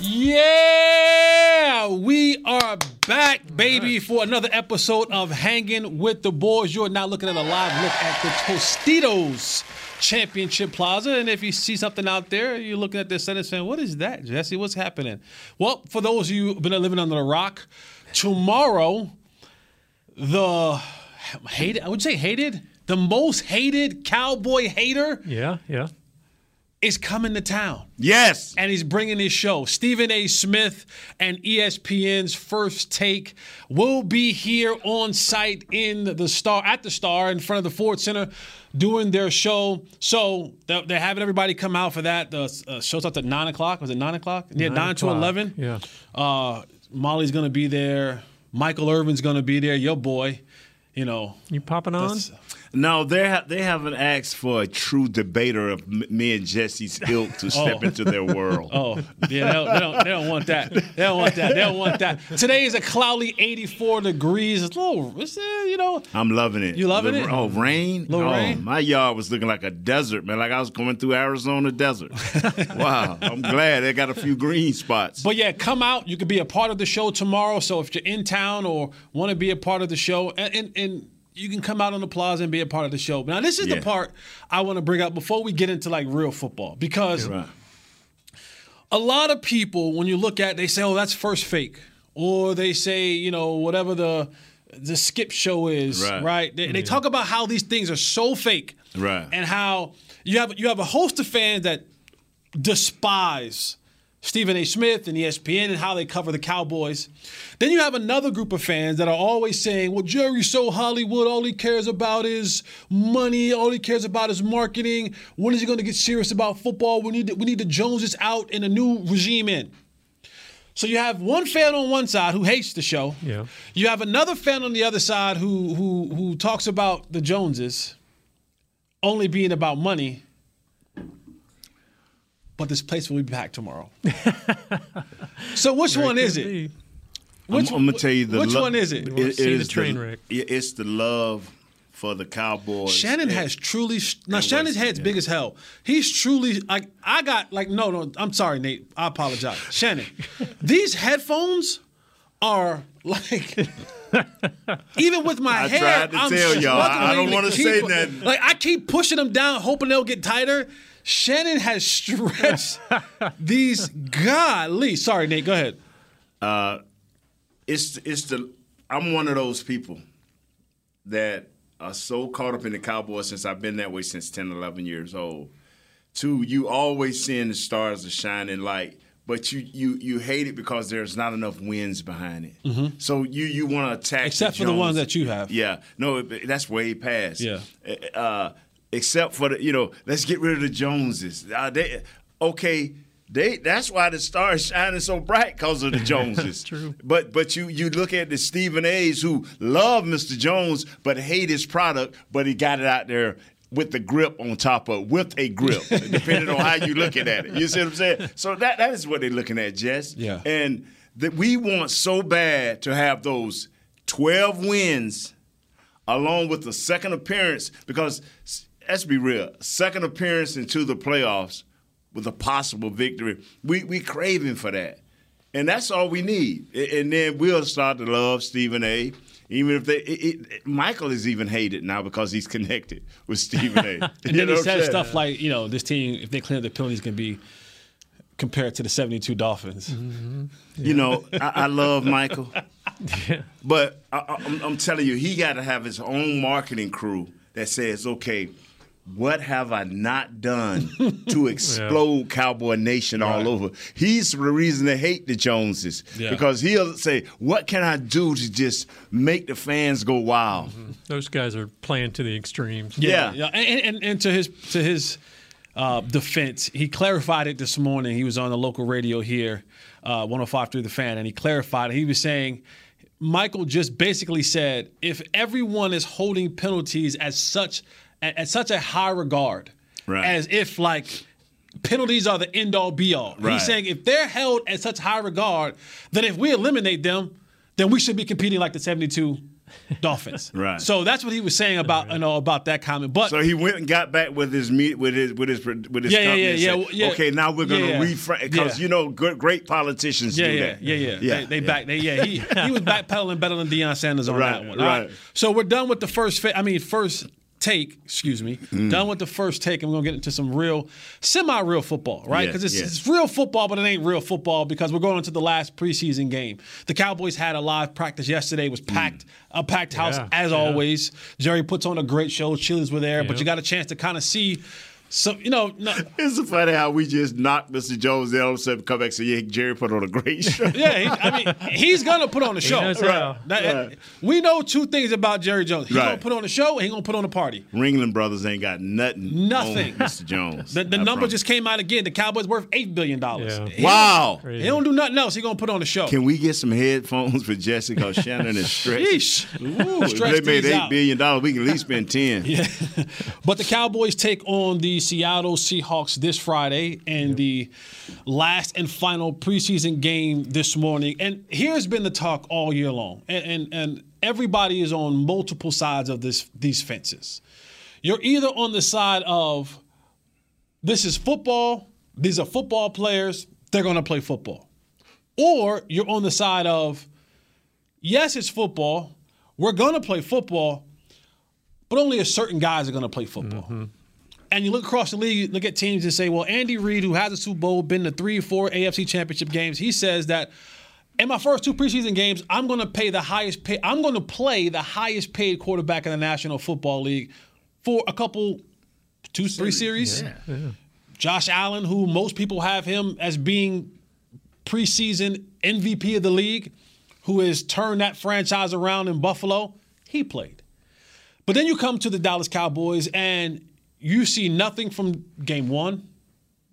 Yeah, we are back, baby, for another episode of Hanging with the Boys. You're now looking at a live look at the Tostitos Championship Plaza. And if you see something out there, you're looking at this sentence saying, What is that, Jesse? What's happening? Well, for those of you who've been living under a rock, tomorrow, the hated, I would say hated, the most hated cowboy hater Yeah, yeah. Is coming to town. Yes. And he's bringing his show. Stephen A. Smith and ESPN's First Take will be here on site in the Star, at the Star, in front of the Ford Center, doing their show. So they're, they're having everybody come out for that. The uh, show starts at 9 o'clock. Was it 9 o'clock? Yeah, 9, to 11. Yeah. Uh, Molly's going to be there. Michael Irvin's going to be there. Your boy. You know. You popping on? No, they ha- they haven't asked for a true debater of m- me and Jesse's ilk to step Oh. into their world. Oh, yeah, they don't, they, don't, they don't want that. They don't want that. They don't want that. Today is a cloudy 84 degrees. It's a little, it's, uh, you know, I'm loving it. You loving The- it? Oh, rain. Little oh, rain? My yard was looking like a desert, man. Like I was coming through Arizona desert. wow. I'm glad they got a few green spots. But yeah, come out. You could be a part of the show tomorrow. So if you're in town or want to be a part of the show, and, and, and you can come out on the plaza and be a part of the show. Now, this is Yeah. the part I want to bring up before we get into like real football because Right. a lot of people, when you look at, they say, "Oh, that's first fake," or they say, you know, whatever the the skip show is, right? Right. They, they talk about how these things are so fake, Right. And how you have you have a host of fans that despise Stephen A. Smith and ESPN and how they cover the Cowboys. Then you have another group of fans that are always saying, well, Jerry's so Hollywood. All he cares about is money. All he cares about is marketing. When is he going to get serious about football? We need, we need the Joneses out and a new regime in. So you have one fan on one side who hates the show. Yeah. You have another fan on the other side who who who talks about the Joneses only being about money. But this place will be back tomorrow. so which one is it? Be. Which, I'm, I'm gonna tell you the which lo- one is it? wanna see the is train wreck. it- It's the love for the Cowboys. Shannon And- has truly now. Shannon's what's- head's yeah. big as hell. He's truly like I got like no no. I'm sorry, Nate. I apologize, Shannon. these headphones are like even with my I hair. tried to I'm tell y'all. I- I don't wanna say keep- nothing. Like I keep pushing them down, hoping they'll get tighter. Shannon has stretched these. godly. sorry, Nate. Go ahead. Uh, it's it's the I'm one of those people that are so caught up in the Cowboys since I've been that way since 10, 11 years old. Two, you always seeing the stars are shining light, but you you you hate it because there's not enough wins behind it. So you you want to attack, Mm-hmm. Except for the ones that you have. Yeah, no, it- that's way past. Yeah. Uh, except for the you know, let's get rid of the Joneses. Uh, they, okay. They, that's why the star is shining so bright because of the Joneses. True. But but you you look at the Stephen A's who love Mr. Jones but hate his product, but he got it out there with the grip on top of with a grip, depending on how you looking at it. You see what I'm saying? So that that is what they're looking at, Jess. Yeah. And that we want so bad to have those 12 wins along with the second appearance because let's be real, second appearance into the playoffs with a possible victory. We we craving for that. And that's all we need. And then we'll start to love Stephen A. Even if they, it, it, Michael is even hated now because he's connected with Stephen A. And You know he what I'm said saying? stuff like, you know, this team, if they clean up the penalties, can be compared to the 72 Dolphins. Mm-hmm. You know, I, I love Michael, but I, I'm telling you, he got to have his own marketing crew that says, okay, what have I not done to explode Cowboy Nation all over? He's the reason they hate the Joneses Yeah. because he'll say, "What can I do to just make the fans go wild?" Those guys are playing to the extremes. Yeah. yeah. And, and, and to his to his uh, defense. He clarified it this morning. He was on the local radio here, uh, 105 through the fan, and he clarified it. He was saying Michael just basically said if everyone is holding penalties as such at, at such a high regard, Right. as if like penalties are the end all be all. Right. He's saying if they're held at such high regard, then if we eliminate them, then we should be competing like the 72 Dolphins. Right. So that's what he was saying about you know about that comment. But So he went and got back with his meet with his with his with his Yeah, yeah, company yeah, yeah, said, well, yeah. Okay, now we're gonna Yeah, yeah. reframe because Yeah. you know good, great politicians Yeah, do yeah, that. yeah, yeah, They, they back. They, yeah, he he was backpedaling better than Deion Sanders on Right, that one. All right. right. So we're done with the first. Fa- I mean, first take. Excuse me. Mm. Done with the first take, and we're gonna get into some real, semi-real football, right? Yeah, Because it's, yeah. it's real football, but it ain't real football because we're going into the last preseason game. The Cowboys had a live practice yesterday. It was packed, a packed house Yeah, as yeah. always. Jerry puts on a great show. Chili's were there, but you got a chance to kind of see. Some, you know, no, It's so funny how we just knocked Mr. Jones and all of a sudden come back and say, Yeah, Jerry put on a great show. Yeah, he, I mean, he's gonna put on a show. knows how. That- Right. We know two things about Jerry Jones. He's gonna put on a show and he's gonna put on a party. Ringling Brothers ain't got nothing. Nothing. Mr. Jones. The, the number promise. just came out again. The Cowboys worth eight billion dollars. Yeah. Wow. He don't do nothing else. He gonna put on a show. Can we get some headphones for Jesse? Because Shannon is stretched. Yeesh. Ooh, if they made these eight out. billion dollars, we can at least spend ten. yeah. But the Cowboys take on the Seattle Seahawks this Friday and the last and final preseason game this morning. And here's been the talk all year long. And and, and everybody is on multiple sides of this these fences. You're either on the side of this is football, these are football players, they're going to play football. Or you're on the side of yes, it's football, we're going to play football, but only a certain guys are going to play football. Mm-hmm. And you look across the league, you look at teams and say, well, Andy Reid, who has a Super Bowl, been to three four AFC championship games, he says that in my first two preseason games, I'm going to pay the highest pay. I'm going to play the highest paid quarterback in the National Football League for a couple, two, three series. Josh Allen, who most people have him as being preseason MVP of the league, who has turned that franchise around in Buffalo, he played. But then you come to the Dallas Cowboys and you see nothing from game one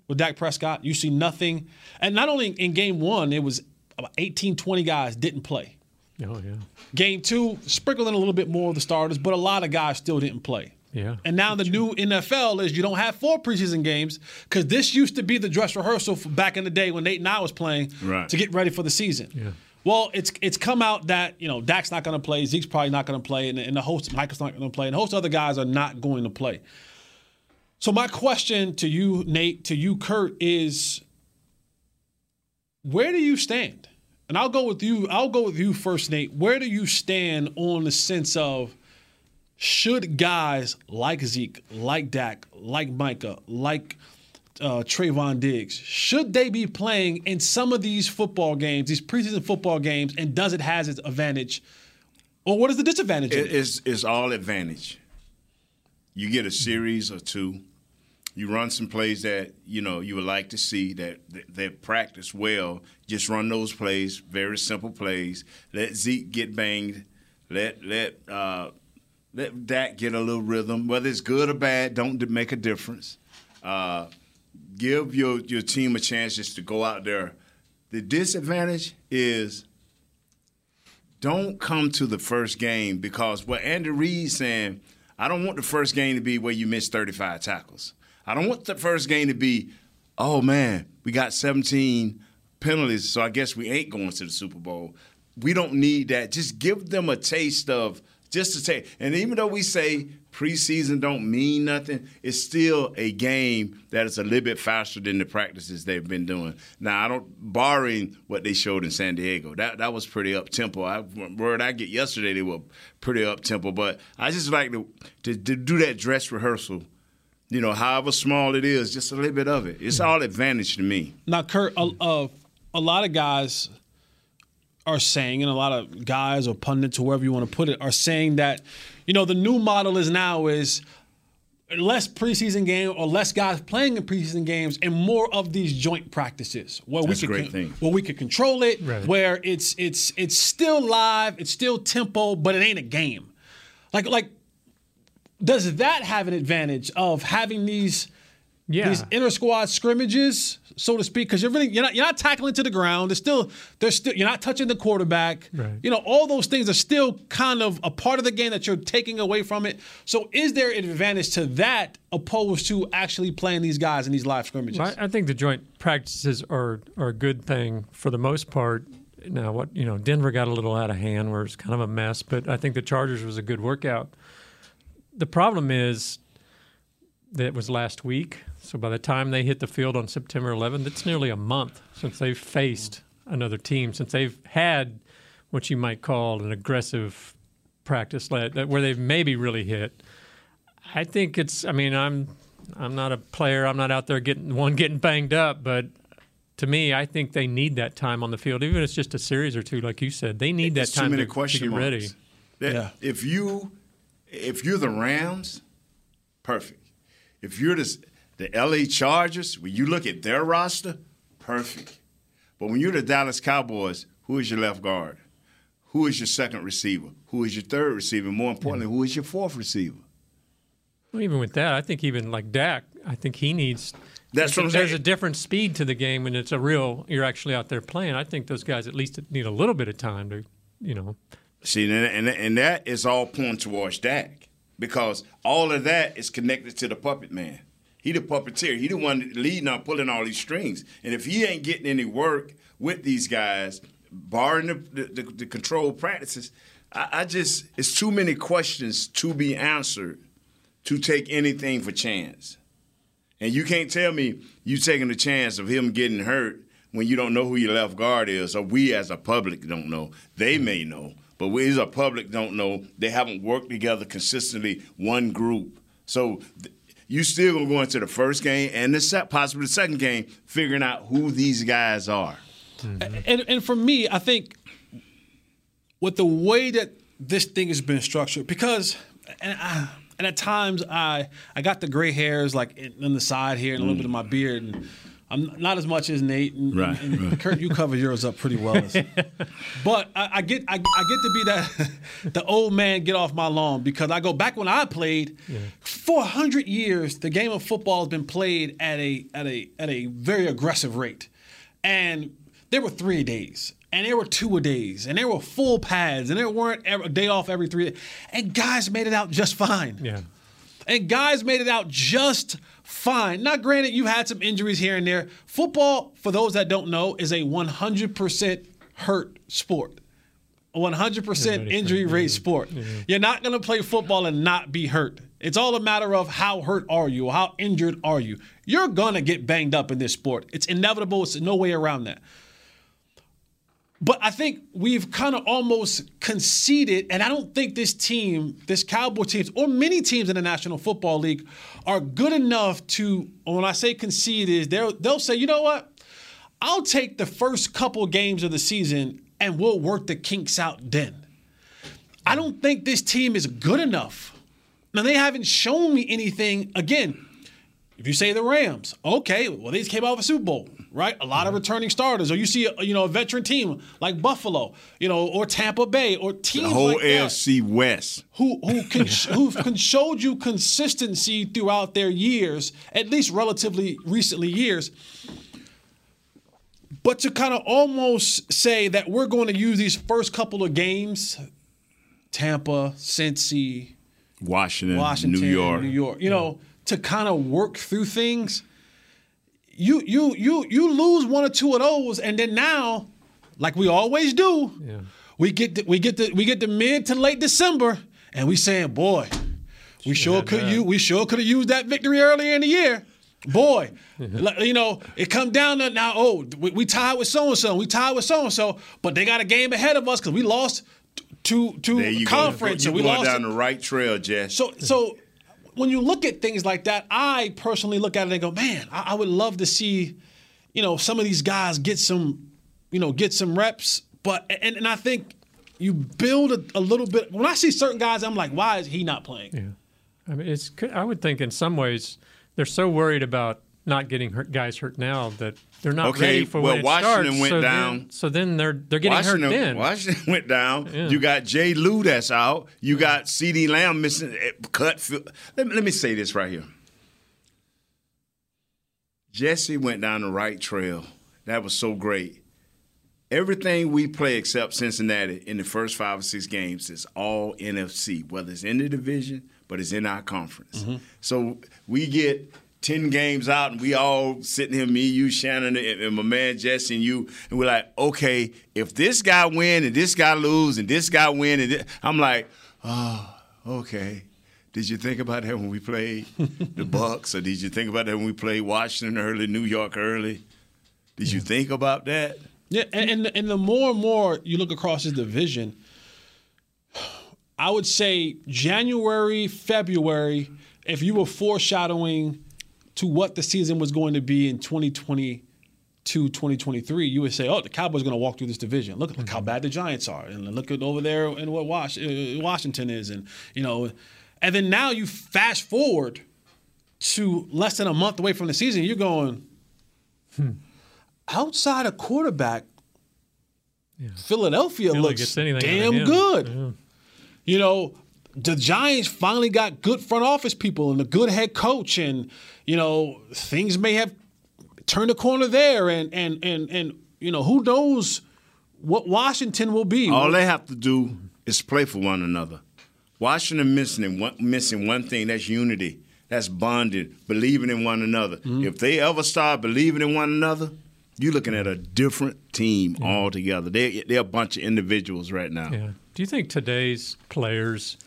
with Dak Prescott. You see nothing. And not only in game one, it was about 18, 20 guys didn't play. Oh yeah. Game two, sprinkled in a little bit more of the starters, but a lot of guys still didn't play. Yeah. And now the new NFL is you don't have four preseason games because this used to be the dress rehearsal for back in the day when Nate and I was playing Right. to get ready for the season. Yeah. Well, it's it's come out that you know Dak's not going to play, Zeke's probably not going to play, and, and the host Michael's not going to play, and a host of other guys are not going to play. So my question to you, Nate, to you, Kurt, is where do you stand? And I'll go with you. I'll go with you first, Nate. Where do you stand on the sense of should guys like Zeke, like Dak, like Micah, like uh, Trevon Diggs, should they be playing in some of these football games, these preseason football games, and does it has its advantage, or what is the disadvantage? It- it? it's, it's all advantage. You get a series or two. You run some plays that you know you would like to see that that, that practice well. Just run those plays, very simple plays. Let Zeke get banged. Let let uh, let Dak get a little rhythm. Whether it's good or bad, don't make a difference. Uh, give your your team a chance just to go out there. The disadvantage is don't come to the first game because what Andy Reid's saying, I don't want the first game to be where you miss 35 tackles. I don't want the first game to be, oh man, we got 17 penalties, so I guess we ain't going to the Super Bowl. We don't need that. Just give them a taste of just to take. And even though we say preseason don't mean nothing, it's still a game that is a little bit faster than the practices they've been doing. Now I don't barring what they showed in San Diego. That that was pretty up tempo. I word I get yesterday they were pretty up tempo, but I just like to, to to do that dress rehearsal. You know, however small it is, just a little bit of it. It's hmm. all advantage to me. Now, Kurt, a, a, a lot of guys are saying, and a lot of guys or pundits, or whoever you want to put it, are saying that, you know, the new model is now is less preseason game or less guys playing in preseason games and more of these joint practices where That's we a could great thing. where we could control it, Right. where it's it's it's still live, it's still tempo, but it ain't a game. Like like does that have an advantage of having these Yeah. these inter squad scrimmages, so to speak, because you're really you're not you're not tackling to the ground. There's still there's still you're not touching the quarterback. Right. You know, all those things are still kind of a part of the game that you're taking away from it. So is there an advantage to that opposed to actually playing these guys in these live scrimmages? I, I think the joint practices are are a good thing for the most part. Now, what you know, Denver got a little out of hand, where it's kind of a mess. But I think the Chargers was a good workout. The problem is that it was last week. So by the time they hit the field on September 11th, it's nearly a month since they've faced another team, since they've had what you might call an aggressive practice let where they've maybe really hit. I think it's. I mean, I'm I'm not a player. I'm not out there getting one getting banged up, but to me, I think they need that time on the field, even if it's just a series or two, like you said. They need that It's too time many to, to get marks. ready. That- Yeah. If you if you're the Rams, perfect. If you're the the LA Chargers, when you look at their roster, perfect. But when you're the Dallas Cowboys, who is your left guard? Who is your second receiver? Who is your third receiver? More importantly, who is your fourth receiver? Well, even with that, I think even like Dak, I think he needs. That's what There's a different speed to the game when it's a real. You're actually out there playing. I think those guys at least need a little bit of time to, you know. See, and, and, that is all pointing towards Dak because all of that is connected to the puppet man. He the puppeteer. He the one leading on pulling all these strings. And if he ain't getting any work with these guys, barring the, the, the, the controlled practices, I, I just it's too many questions to be answered to take anything for chance. And you can't tell me you taking the chance of him getting hurt when you don't know who your left guard is, or we as a public don't know. They may know, but we as a public don't know. They haven't worked together consistently, one group. So th- you still gonna go into the first game and the set, possibly the second game, figuring out who these guys are. and and for me, I think with the way that this thing has been structured, because and I, and at times I I got the gray hairs like in, on the side here and a little bit of mm. my beard, and I'm not as much as Nate. And, Right, and Kurt, you cover yours up pretty well. but I, I get I, I get to be that the old man get off my lawn because I go back when I played. For hundred years, the game of football has been played at a at a at a very aggressive rate, and there were three days. And there were two a days, and there were full pads, and there weren't a day off every three. days. And guys made it out just fine. Yeah. And guys made it out just fine. Now, granted, You've had some injuries here and there. Football, for those that don't know, is a 100% hurt sport. 100% injury rate sport. You're not going to play football and not be hurt. It's all a matter of how hurt are you, or how injured are you. You're going to get banged up in this sport. It's inevitable. It's no way around that. But I think we've kind of almost conceded, and I don't think this team, this Cowboy teams, or many teams in the National Football League are good enough to, when I say concede, is they'll, they'll say, you know what? I'll take the first couple games of the season and we'll work the kinks out then. I don't think this team is good enough. Now, they haven't shown me anything. Again, if you say the Rams, okay, well, they just came out of a Super Bowl, right? A lot of mm-hmm. returning starters, or you see, a, you know, a veteran team like Buffalo, you know, or Tampa Bay, or teams The whole like AFC West. who who can who can showed you consistency throughout their years, at least relatively recently years. But to kind of almost say that we're going to use these first couple of games, Tampa, Cincy, Washington, Washington, New York. New York, you know, to kind of work through things. You you you you lose one or two of those, and then now, like we always do, we get the, we get the we get the mid to late December, and we saying, boy, we sure had could that. you we sure could have used that victory earlier in the year. Boy, you know, it come down to now. Oh, we, we tied with so and so. We tied with so and so, but they got a game ahead of us because we lost to to There you conference. go. and You're we going lost down to- the right trail, Jess. so, so when you look at things like that, I personally look at it and go, man, I, I would love to see, you know, some of these guys get some, you know, get some reps. But and, and I think you build a, a little bit. When I see certain guys, I'm like, why is he not playing? Yeah. I mean, it's. I would think in some ways they're so worried about not getting hurt, guys hurt now that they're not Okay, ready for well, when it Washington starts. went so down. Then, so then they're they're getting Washington, hurt then. Washington went down. You got Jay Lou that's out. You got CeeDee Lamb missing eh, cut. Let me, let me say this right here. Jesse went down the right trail. That was so great. Everything we play except Cincinnati in the first five or six games is all NFC, whether it's in the division, but it's in our conference. So we get 10 games out and we all sitting here, me, you, Shannon, and, and my man Jesse and you, and we're like, okay, if this guy win and this guy lose and this guy win, and this, I'm like, oh, okay. Did you think about that when we played the Bucks, or did you think about that when we played Washington early, New York early? Did you think about that? Yeah, and, and and the more and more you look across this division, I would say January, February, if you were foreshadowing to what the season was going to be in 2022, 2023, you would say, oh, the Cowboys are going to walk through this division. Look, look how bad the Giants are. And look at over there and what uh, Washington is. And, you know, and then now you fast forward to less than a month away from the season, you're going, outside of quarterback, Philadelphia Really looks gets anything out of damn good. Yeah. You know, the Giants finally got good front office people and a good head coach, and you know things may have turned a corner there, and and and and you know who knows what Washington will be. All they have to do is play for one another. Washington missing one, missing one thing that's unity. That's bonding, believing in one another. Mm-hmm. If they ever start believing in one another, you're looking at a different team altogether. They they're a bunch of individuals right now. Yeah. Do you think today's players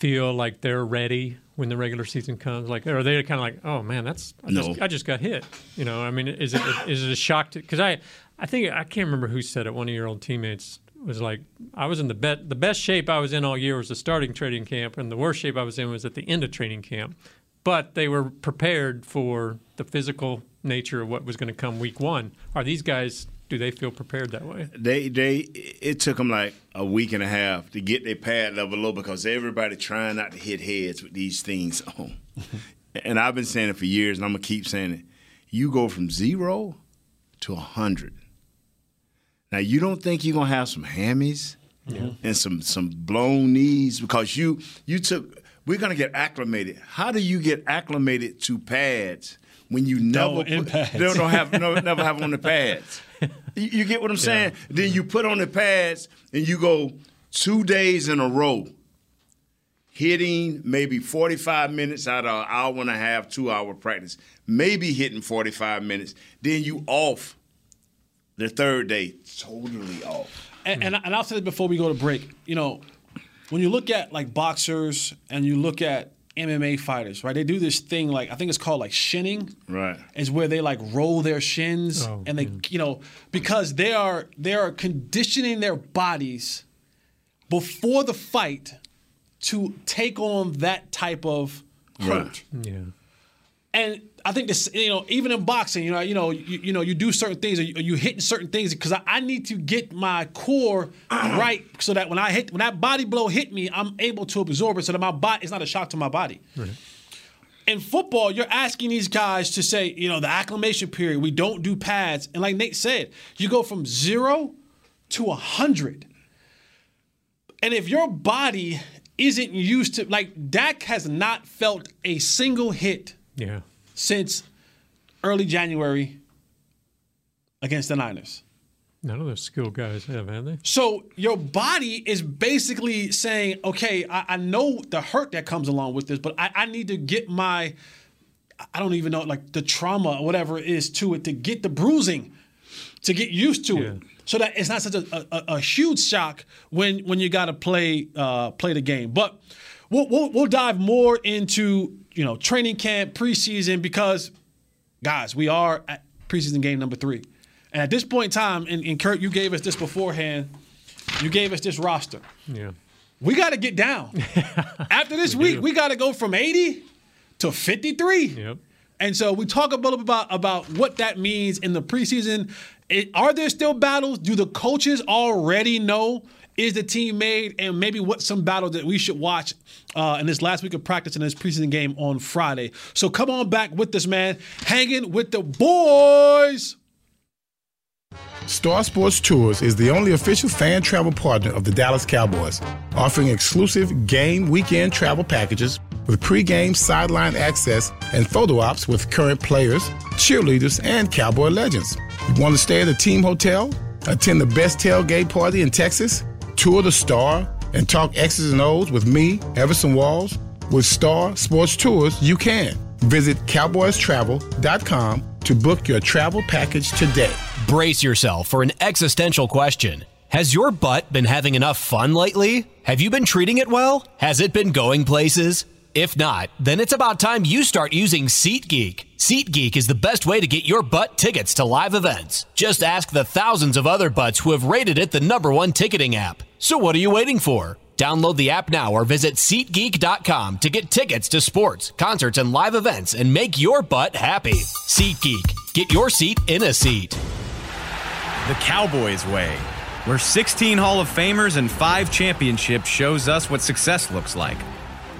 feel like they're ready when the regular season comes? Like, or are they kind of like, oh man, that's I, No. just, I just got hit. You know, I mean, is it is it a shock to? Because I I think I can't remember who said it. One of your old teammates was like, I was in the bet the best shape I was in all year was the starting training camp, and the worst shape I was in was at the end of training camp. But they were prepared for the physical nature of what was going to come week one. Are these guys? Do they feel prepared that way? They they it took them like a week and a half to get their pad level low because everybody trying not to hit heads with these things on. and I've been saying it for years, and I'm gonna keep saying it. You go from zero to a hundred. Now you don't think you're gonna have some hammies and some some blown knees because you you took. We're gonna get acclimated. How do you get acclimated to pads when you never put- pads. they don't have no, never have on the pads? You, you get what I'm saying? Then you put on the pads and you go two days in a row, hitting maybe 45 minutes out of an hour and a half, two hour practice, maybe hitting 45 minutes. Then you off the third day, totally off. and, and, and I'll say this before we go to break. You know, when you look at like boxers and you look at MMA fighters, right? They do this thing like I think it's called like shinning. Right. Is where they like roll their shins Oh, and they, you know, because they are they are conditioning their bodies before the fight to take on that type of hurt. Right. Yeah. And I think this, you know, even in boxing, you know, you know, you, you know, you do certain things, or you, or you hitting certain things because I, I need to get my core right so that when I hit, when that body blow hit me, I'm able to absorb it so that my body is not a shock to my body. In football, you're asking these guys to say, you know, the acclimation period, we don't do pads, and like Nate said, you go from zero to a hundred. And if your body isn't used to, like Dak has not felt a single hit Yeah. Since early January against the Niners. None of those skilled guys have, have they? So your body is basically saying, okay, I, I know the hurt that comes along with this, but I, I need to get my, I don't even know, like the trauma or whatever it is to it to get the bruising, to get used to Yeah. it, so that it's not such a, a, a huge shock when when you got to play uh, play the game. But we'll, we'll we'll dive more into you know training camp, preseason because guys, we are at preseason game number three. And at this point in time, and, and Kurt, you gave us this beforehand, you gave us this roster. Yeah. We got to get down. After this week, we got to go from 80 to 53. Yep. And so we talk a little bit about, about what that means in the preseason. It, are there still battles? Do the coaches already know? Is the team made? And maybe what some battles that we should watch uh, in this last week of practice in this preseason game on Friday. So come on back with this man, hanging with the boys. Star Sports Tours is the only official fan travel partner of the Dallas Cowboys, offering exclusive game weekend travel packages with pregame sideline access and photo ops with current players, cheerleaders, and Cowboy legends. You want to stay at a team hotel? Attend the best tailgate party in Texas? Tour the Star and talk X's and O's with me, Everson Walls? With Star Sports Tours, you can. Visit cowboystravel.com to book your travel package today. Brace yourself for an existential question. Has your butt been having enough fun lately? Have you been treating it well? Has it been going places? If not, then it's about time you start using SeatGeek. SeatGeek is the best way to get your butt tickets to live events. Just ask the thousands of other butts who have rated it the number one ticketing app. So what are you waiting for? Download the app now or visit SeatGeek.com to get tickets to sports, concerts, and live events and make your butt happy. SeatGeek. Get your seat in a seat. The Cowboys way, where 16 Hall of Famers and 5 championships shows us what success looks like.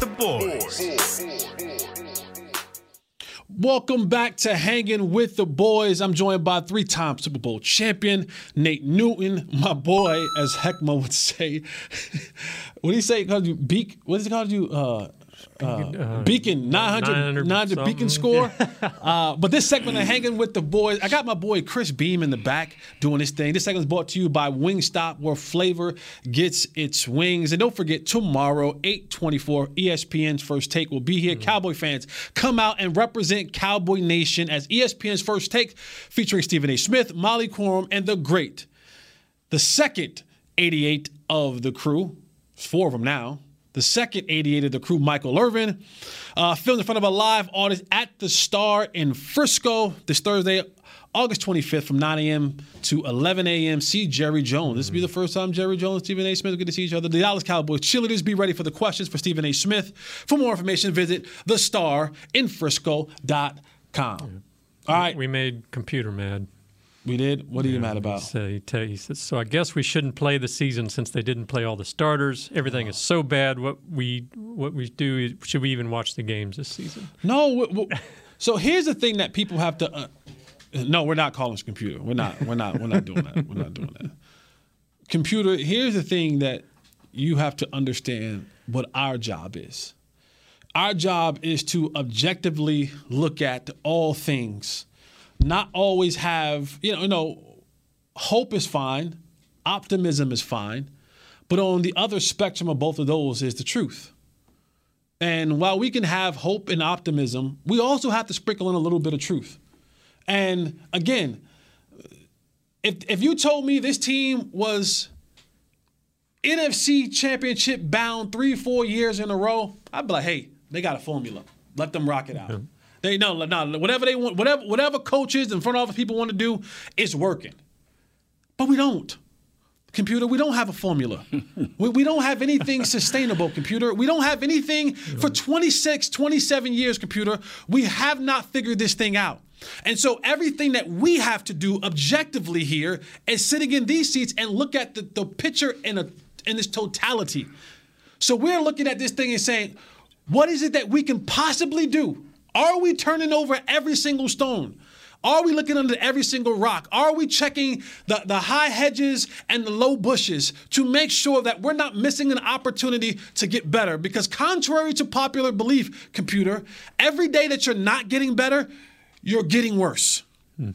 With the boys. Welcome back to Hanging with the Boys. I'm joined by three time Super Bowl champion Nate Newton, my boy, as Heckma would say. what do you say? Called you Beak? What is it called you? Uh, uh, Beacon 900, 900 900 Beacon something. score. uh, but this segment of hanging with the boys, I got my boy Chris Beam in the back doing this thing. This segment is brought to you by Wingstop, where flavor gets its wings. And don't forget tomorrow, 8:24, ESPN's First Take will be here. Cowboy fans, come out and represent Cowboy Nation as ESPN's First Take, featuring Stephen A. Smith, Molly Qerim, and the great the second 88 of the crew, there's four of them now. The second 88 of the crew, Michael Irvin, uh, filmed in front of a live audience at the Star in Frisco this Thursday, August 25th from 9 a.m. to 11 a.m. See Jerry Jones. This will be the first time Jerry Jones and Stephen A. Smith will get to see each other. The Dallas Cowboys cheerleaders, be ready for the questions for Stephen A. Smith. For more information, visit thestarinfrisco.com. All right, We made computer mad. We did. What are you mad about? So he, tell, he says, so I guess we shouldn't play the season since they didn't play all the starters. Everything is so bad. What we what we do is, should we even watch the games this season? No. w- w- so here's the thing that people have to. Uh, no, we're not calling this computer. We're not. We're not. We're not doing that. We're not doing that. Computer. Here's the thing that you have to understand. What our job is. Our job is to objectively look at all things, not always have you know. You know, hope is fine, optimism is fine, but on the other spectrum of both of those is the truth. And while we can have hope and optimism, we also have to sprinkle in a little bit of truth. And again, if if you told me this team was NFC championship bound three, four years in a row, I'd be like, hey, they got a formula. Let them rock it out. They no, no, whatever they want, whatever whatever coaches and front office people want to do, it's working. But we don't. Computer, we don't have a formula. we, we don't have anything sustainable, computer. We don't have anything for 26, 27 years, computer. We have not figured this thing out. And so everything that we have to do objectively here is sitting in these seats and look at the, the picture in, a, in its totality. So we're looking at this thing and saying, what is it that we can possibly do? Are we turning over every single stone? Are we looking under every single rock? Are we checking the, the high hedges and the low bushes to make sure that we're not missing an opportunity to get better? Because, contrary to popular belief, computer, every day that you're not getting better, you're getting worse. Hmm.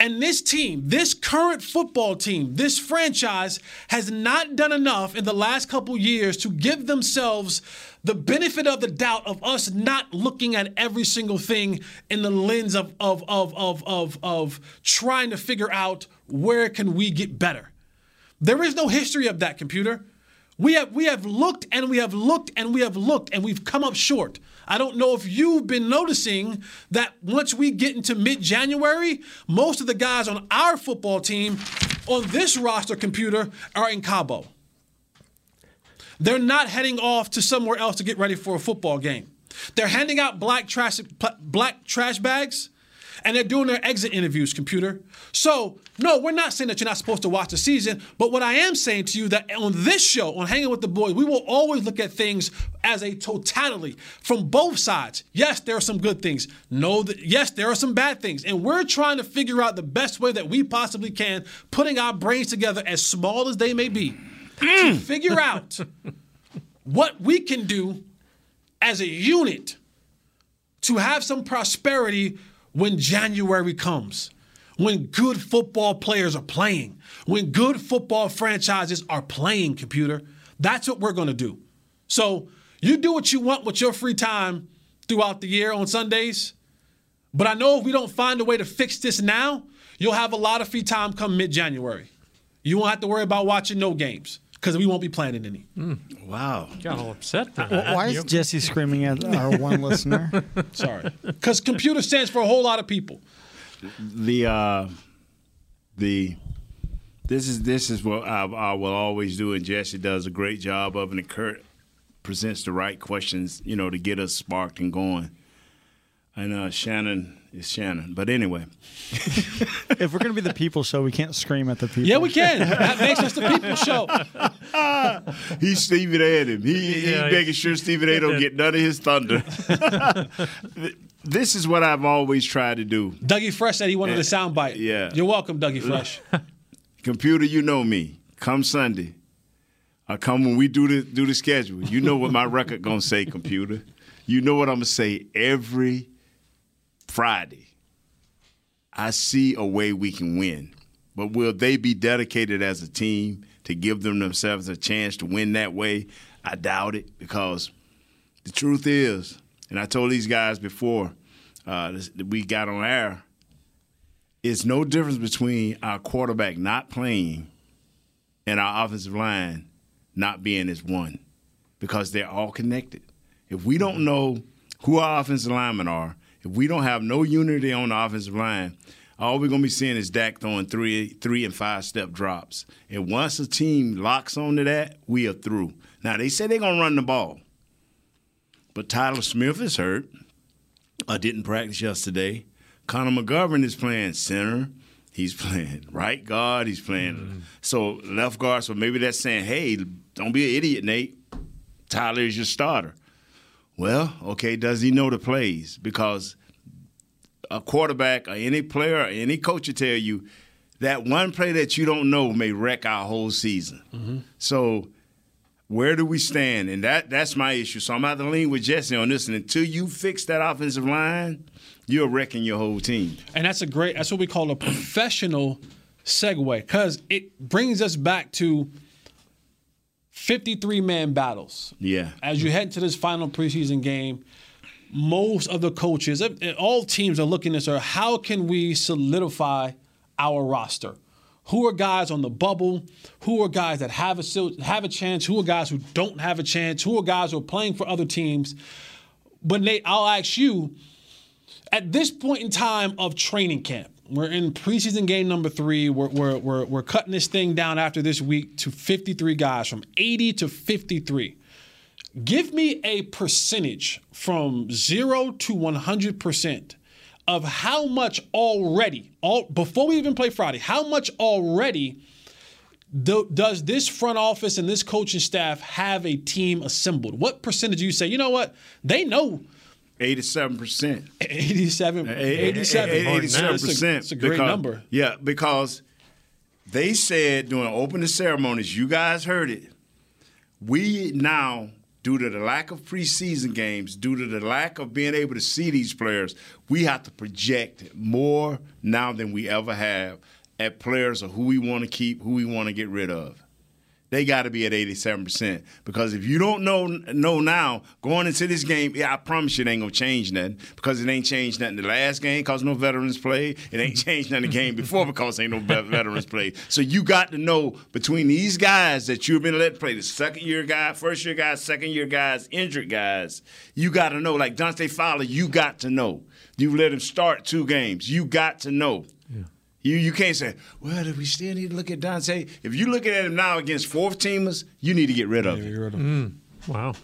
And this team, this current football team, this franchise has not done enough in the last couple years to give themselves the benefit of the doubt of us not looking at every single thing in the lens of of of of of, of trying to figure out where can we get better. There is no history of that computer. We have we have looked and we have looked and we have looked and we've come up short. I don't know if you've been noticing that once we get into mid-January, most of the guys on our football team on this roster computer are in Cabo. They're not heading off to somewhere else to get ready for a football game. They're handing out black trash black trash bags and they're doing their exit interviews, computer. So, no, we're not saying that you're not supposed to watch the season, but what I am saying to you that on this show, on Hanging with the Boys, we will always look at things as a totality from both sides. Yes, there are some good things. No, th- yes, there are some bad things. And we're trying to figure out the best way that we possibly can, putting our brains together as small as they may be, to mm. figure out what we can do as a unit to have some prosperity when January comes, when good football players are playing, when good football franchises are playing, computer. That's what we're going to do. So you do what you want with your free time throughout the year on Sundays. But I know if we don't find a way to fix this now, you'll have a lot of free time come mid January. You won't have to worry about watching no games because we won't be planning any. Mm. Wow. Got all upset there. Wh- Why is Jesse screaming at our one listener? Sorry. Because computer stands for a whole lot of people. The uh the this is this is what I, I will always do, and Jesse does a great job of, and Kurt presents the right questions, you know, to get us sparked and going. And uh, Shannon is Shannon, but anyway, if we're going to be the people show, we can't scream at the people. Yeah, we can. That makes us the people show. he's Stephen A. him. He, he's Yeah, making sure Stephen A. don't get none of his thunder. this is what I've always tried to do. Dougie Fresh said he wanted a soundbite. Yeah. You're welcome, Dougie Fresh. Computer, you know me. Come Sunday, I come when we do the do the schedule. You know what my record gonna say, computer. You know what I'm gonna say every Friday. I see a way we can win, but will they be dedicated as a team to give them themselves a chance to win that way? I doubt it because the truth is, and I told these guys before uh, this, that we got on air, it's no difference between our quarterback not playing and our offensive line not being as one because they're all connected. If we don't know who our offensive linemen are, if we don't have no unity on the offensive line, all we're gonna be seeing is Dak throwing three, three and five step drops. And once a team locks onto that, we are through. Now they say they're gonna run the ball, but Tyler Smith is hurt. I didn't practice yesterday. Connor McGovern is playing center. He's playing right guard. He's playing mm-hmm. so left guard. So maybe that's saying, hey, don't be an idiot, Nate. Tyler is your starter. Well, okay, does he know the plays? Because a quarterback or any player or any coach will tell you that one play that you don't know may wreck our whole season. Mm-hmm. So where do we stand? And that that's my issue. So I'm going to lean with Jesse on this. And until you fix that offensive line, you're wrecking your whole team. And that's a great, that's what we call a professional segue because it brings us back to 53 man battles. Yeah. As you head to this final preseason game, most of the coaches, all teams are looking at this, how can we solidify our roster? Who are guys on the bubble? Who are guys that have a have a chance? Who are guys who don't have a chance? Who are guys who are playing for other teams? But Nate, I'll ask you, at this point in time of training camp, we're in preseason game number three. We're, we're, we're, we're cutting this thing down after this week to 53 guys, from 80 to 53. Give me a percentage from zero to 100% of how much already, all before we even play Friday, how much already do, does this front office and this coaching staff have a team assembled? What percentage do you say, you know what, they know Eighty-seven percent. 87, 87. Eighty-seven percent. It's a great number. Yeah, because they said during opening ceremonies, you guys heard it. We now, due to the lack of preseason games, due to the lack of being able to see these players, we have to project more now than we ever have at players of who we want to keep, who we want to get rid of. They got to be at 87% because if you don't know know now going into this game, yeah, I promise you it ain't gonna change nothing because it ain't changed nothing the last game because no veterans played. It ain't changed nothing the game before because ain't no veterans played. So you got to know between these guys that you've been let play the second year guy, first year guys, second year guys, injured guys. You got to know like Dante Fowler. You got to know. You let him start two games. You got to know. You you can't say, well, do we still need to look at Dante. If you're looking at him now against fourth teamers, you need to get rid of him. Mm, wow.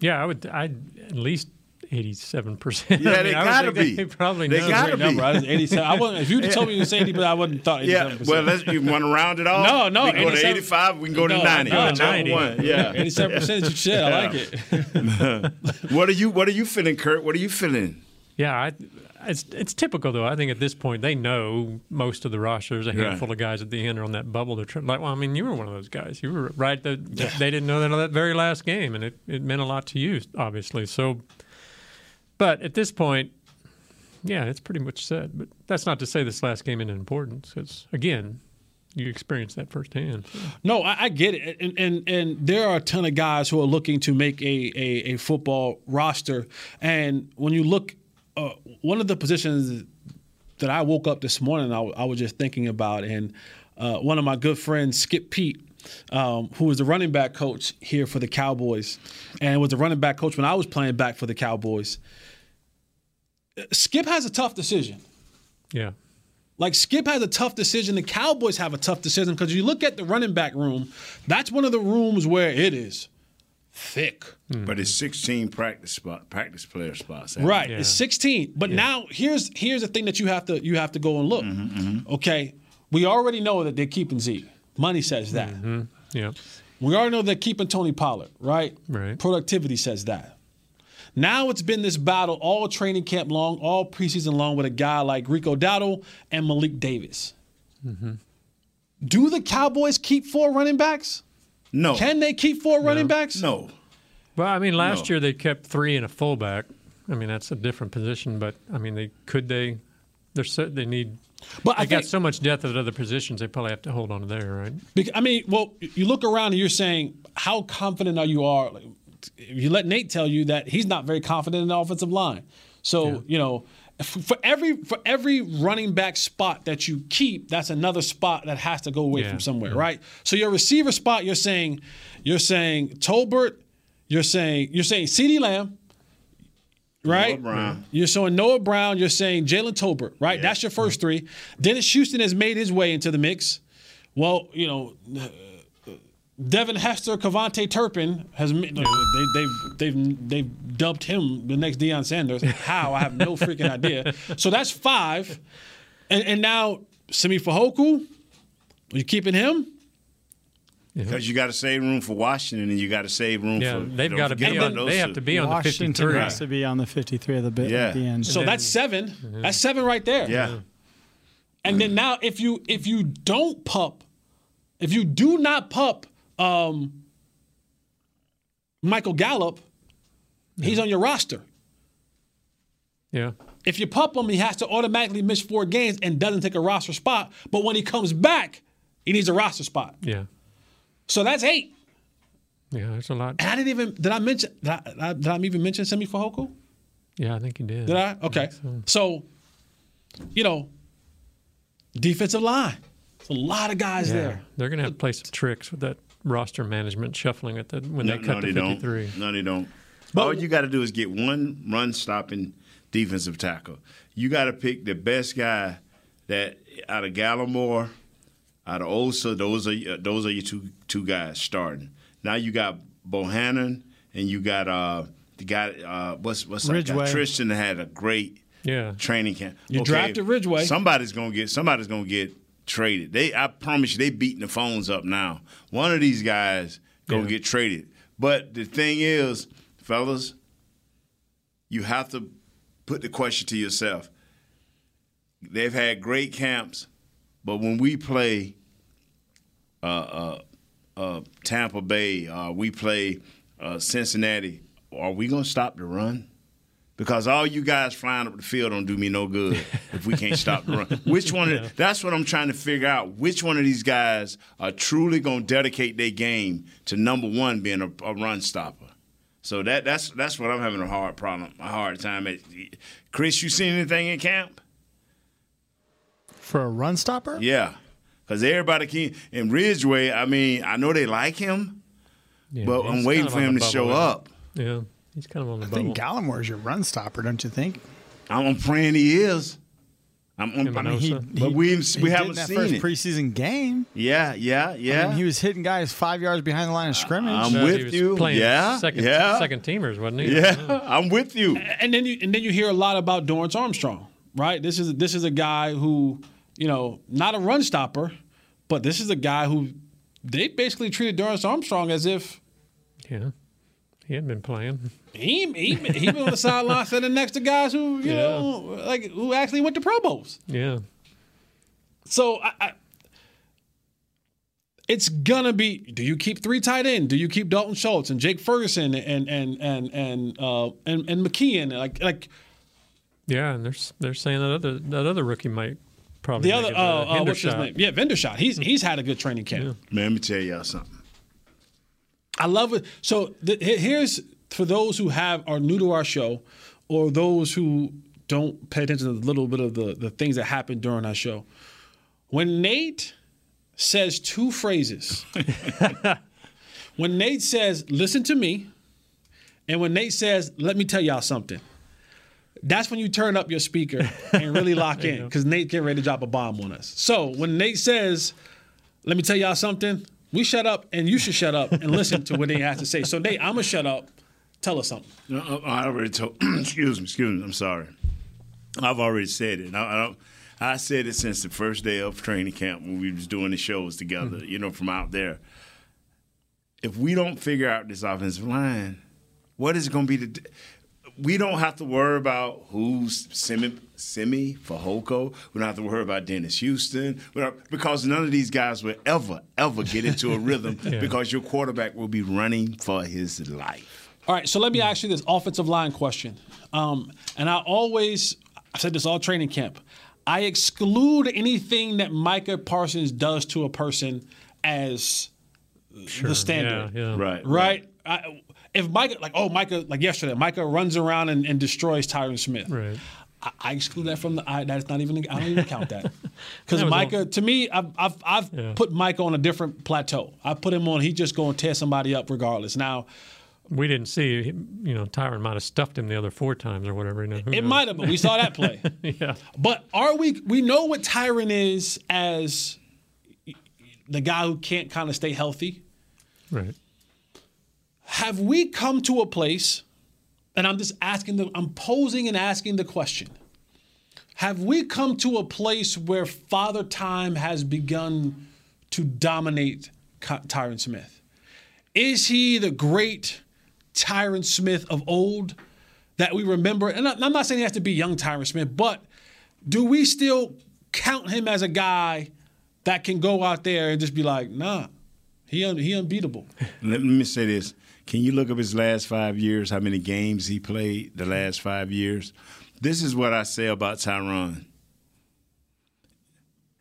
Yeah, I would. I at least eighty-seven percent. Yeah, they gotta be. They probably They know. gotta Great number. I was 87. I wasn't, if you told me you say 80, but I wouldn't thought 87%. Yeah, well, let's you want to round it off. No, no, we can go to eighty-five. We can go to ninety. no, Whichever 90. one. Yeah, 87% you said. I like it. what are you What are you feeling, Kurt? What are you feeling? Yeah, I, it's it's typical though. I think at this point they know most of the roster. There's a Right. handful of guys at the end are on that bubble. They're trying, like, well, I mean, you were one of those guys. You were right. That they didn't know that on that very last game, and it, it meant a lot to you, obviously. So, but at this point, yeah, it's pretty much said. But that's not to say this last game isn't important. Because again, you experienced that firsthand. So. No, I, I get it, and, and and there are a ton of guys who are looking to make a a, a football roster. And when you look, uh, one of the positions that I woke up this morning, I, I was just thinking about, and uh, one of my good friends, Skip Peete. Um, who was the running back coach here for the Cowboys, and was the running back coach when I was playing back for the Cowboys. Skip has a tough decision. Yeah. Like Skip has a tough decision. The Cowboys have a tough decision because you look at the running back room. That's one of the rooms where it is thick. But it's sixteen practice spot, practice player spots. Right. It's 16. But now here's here's the thing that you have to you have to go and look. Mm-hmm, Okay. We already know that they're keeping Zeke. Money says that. Yeah. We already know they're keeping Tony Pollard, right? Right. Productivity says that. Now it's been this battle all training camp long, all preseason long with a guy like Rico Dowdle and Malik Davis. Mm-hmm. Do the Cowboys keep four running backs? No. Can they keep four running backs? No. Well, I mean, last No. year they kept three and a fullback. I mean, that's a different position, but I mean, they could they. They're so, they need. But they I got think- so much depth at other positions. They probably have to hold on to there, right? Bec- I mean, well, you look around and you're saying, how confident are you? Are like, you let Nate tell you that he's not very confident in the offensive line. So you know, f- for every for every running back spot that you keep, that's another spot that has to go away Yeah, from somewhere, yeah. right? So your receiver spot, you're saying, you're saying Tolbert, you're saying you're saying CeeDee Lamb. Right, Noah Brown. You're showing Noah Brown. You're saying Jalen Tolbert. Right, that's your first three. Dennis Houston has made his way into the mix. Well, you know, Devin Hester, KaVontae Turpin has ma- they, they've they've they've dubbed him the next Deion Sanders. How I have no freaking idea. So that's five, and and now Simi Fehoko, are you keeping him? Because you got to save room for Washington and you got to save room Yeah, for. they've got to forget be about on. those They have to be on the Washington fifty-three. has to be on the 53 of the bit Yeah. at the end. So then- that's 7 That's seven right there. Yeah. And then mm. now, if you if you don't pup, if you do not pup um, Michael Gallup, he's on your roster. Yeah. If you pup him, he has to automatically miss four games and doesn't take a roster spot. But when he comes back, he needs a roster spot. Yeah. So that's eight. Yeah. There's a lot. And I didn't even did I mention did I, did I, even mention Simi Fehoko? Yeah, I think you did. Did I? Okay. So, you know, defensive line. There's a lot of guys Yeah. there. They're going to have to play some tricks with that roster management shuffling at the when No, they cut no, to they 53. don't. No, they don't. But All you got to do is get one run stopping defensive tackle. You got to pick the best guy that out of Gallimore, out of Osa. Those are uh, those are your two two guys starting. Now you got Bohanna and you got uh the guy uh what's what's that guy? Ridgeway. Tristan had a great Yeah. training camp. You drafted Ridgeway. Somebody's gonna get somebody's gonna get traded. They I promise you they beating the phones up now. One of these guys gonna Yeah. get traded. But the thing is, fellas, you have to put the question to yourself. They've had great camps, but when we play uh, uh, uh, Tampa Bay, uh, we play uh, Cincinnati, are we going to stop the run? Because all you guys flying up the field don't do me no good if we can't stop the run. Which one? Of, that's what I'm trying to figure out. Which one of these guys are truly going to dedicate their game to number one being a, a run stopper? So that that's that's what I'm having a hard problem, a hard time. At. Chris, you seen anything in camp? For a run stopper? Yeah, because everybody can. In Ridgeway, I mean, I know they like him, Yeah, but I'm waiting for him the to show bubble, up. Yeah, he's kind of on the I bubble. think Gallimore is your run stopper, don't you think? I'm praying he is. I'm, I'm, I mean, he, but he- we he we haven't that seen first it. preseason game. yeah, yeah, yeah. I mean, he was hitting guys five yards behind the line of scrimmage. I'm No, with he was you. Playing Yeah, second, yeah. second teamers, wasn't he? yeah, I'm with you. and then you and then you hear a lot about Dorance Armstrong, right? This is this is a guy who, you know, not a run stopper, but this is a guy who they basically treated Dorance Armstrong as if yeah. He hadn't been playing. He he he been on the sideline sitting next to guys who you Yeah. know like who actually went to Pro Bowls. Yeah. So I, I, it's gonna be: Do you keep three tight end? Do you keep Dalton Schultz and Jake Ferguson and and and and uh, and, and McKeon? Like like Yeah, and they're they're saying that other that other rookie might probably the other uh, uh, uh, what's his name? Yeah, Hendershot. He's he's had a good training camp. Man, let me tell y'all something. I love it. So th- he- here's for those who have are new to our show, or those who don't pay attention to the little bit of the the things that happen during our show. When Nate says two phrases, when Nate says "Listen to me," and when Nate says "Let me tell y'all something," that's when you turn up your speaker and really lock in because Nate getting ready to drop a bomb on us. So when Nate says, "Let me tell y'all something," we shut up and you should shut up and listen to what Nate has to say. So Nate, I'm gonna shut up. Tell us something. No, I already told. excuse me, excuse me. I'm sorry. I've already said it. I, I, I said it since the first day of training camp when we was doing the shows together. Mm-hmm. You know, from out there. If we don't figure out this offensive line, what is it going to be? The, we don't have to worry about who's semi semi for Hoko. We don't have to worry about Dennis Houston. Don't, because none of these guys will ever ever get into a rhythm Yeah. because your quarterback will be running for his life. All right, so let me ask you this offensive line question. Um, and I always, I said this all training camp. I exclude anything that Micah Parsons does to a person as the standard. Yeah, yeah. Right. Right? I, if Micah, like, oh, Micah, like yesterday, Micah runs around and, and destroys Tyron Smith. Right. I, I exclude that from the. I, that's not even. I don't even count that because That was Micah. To me, I've I've, I've Yeah. put Micah on a different plateau. I put him on. He's just going to tear somebody up regardless. Now, We didn't see, you know, Tyron might have stuffed him the other four times or whatever. You know, it knows? might have, but we saw that play. yeah. But are we? We know what Tyron is as the guy who can't kind of stay healthy. Right. Have we come to a place? And I'm just asking the. I'm posing and asking the question. Have we come to a place where Father Time has begun to dominate Tyron Smith? Is he the great Tyron Smith of old that we remember? And I'm not saying he has to be young Tyron Smith, but do we still count him as a guy that can go out there and just be like, nah, he un- he unbeatable? Let me say this. Can you look up his last five years, how many games he played the last five years? This is what I say about Tyron.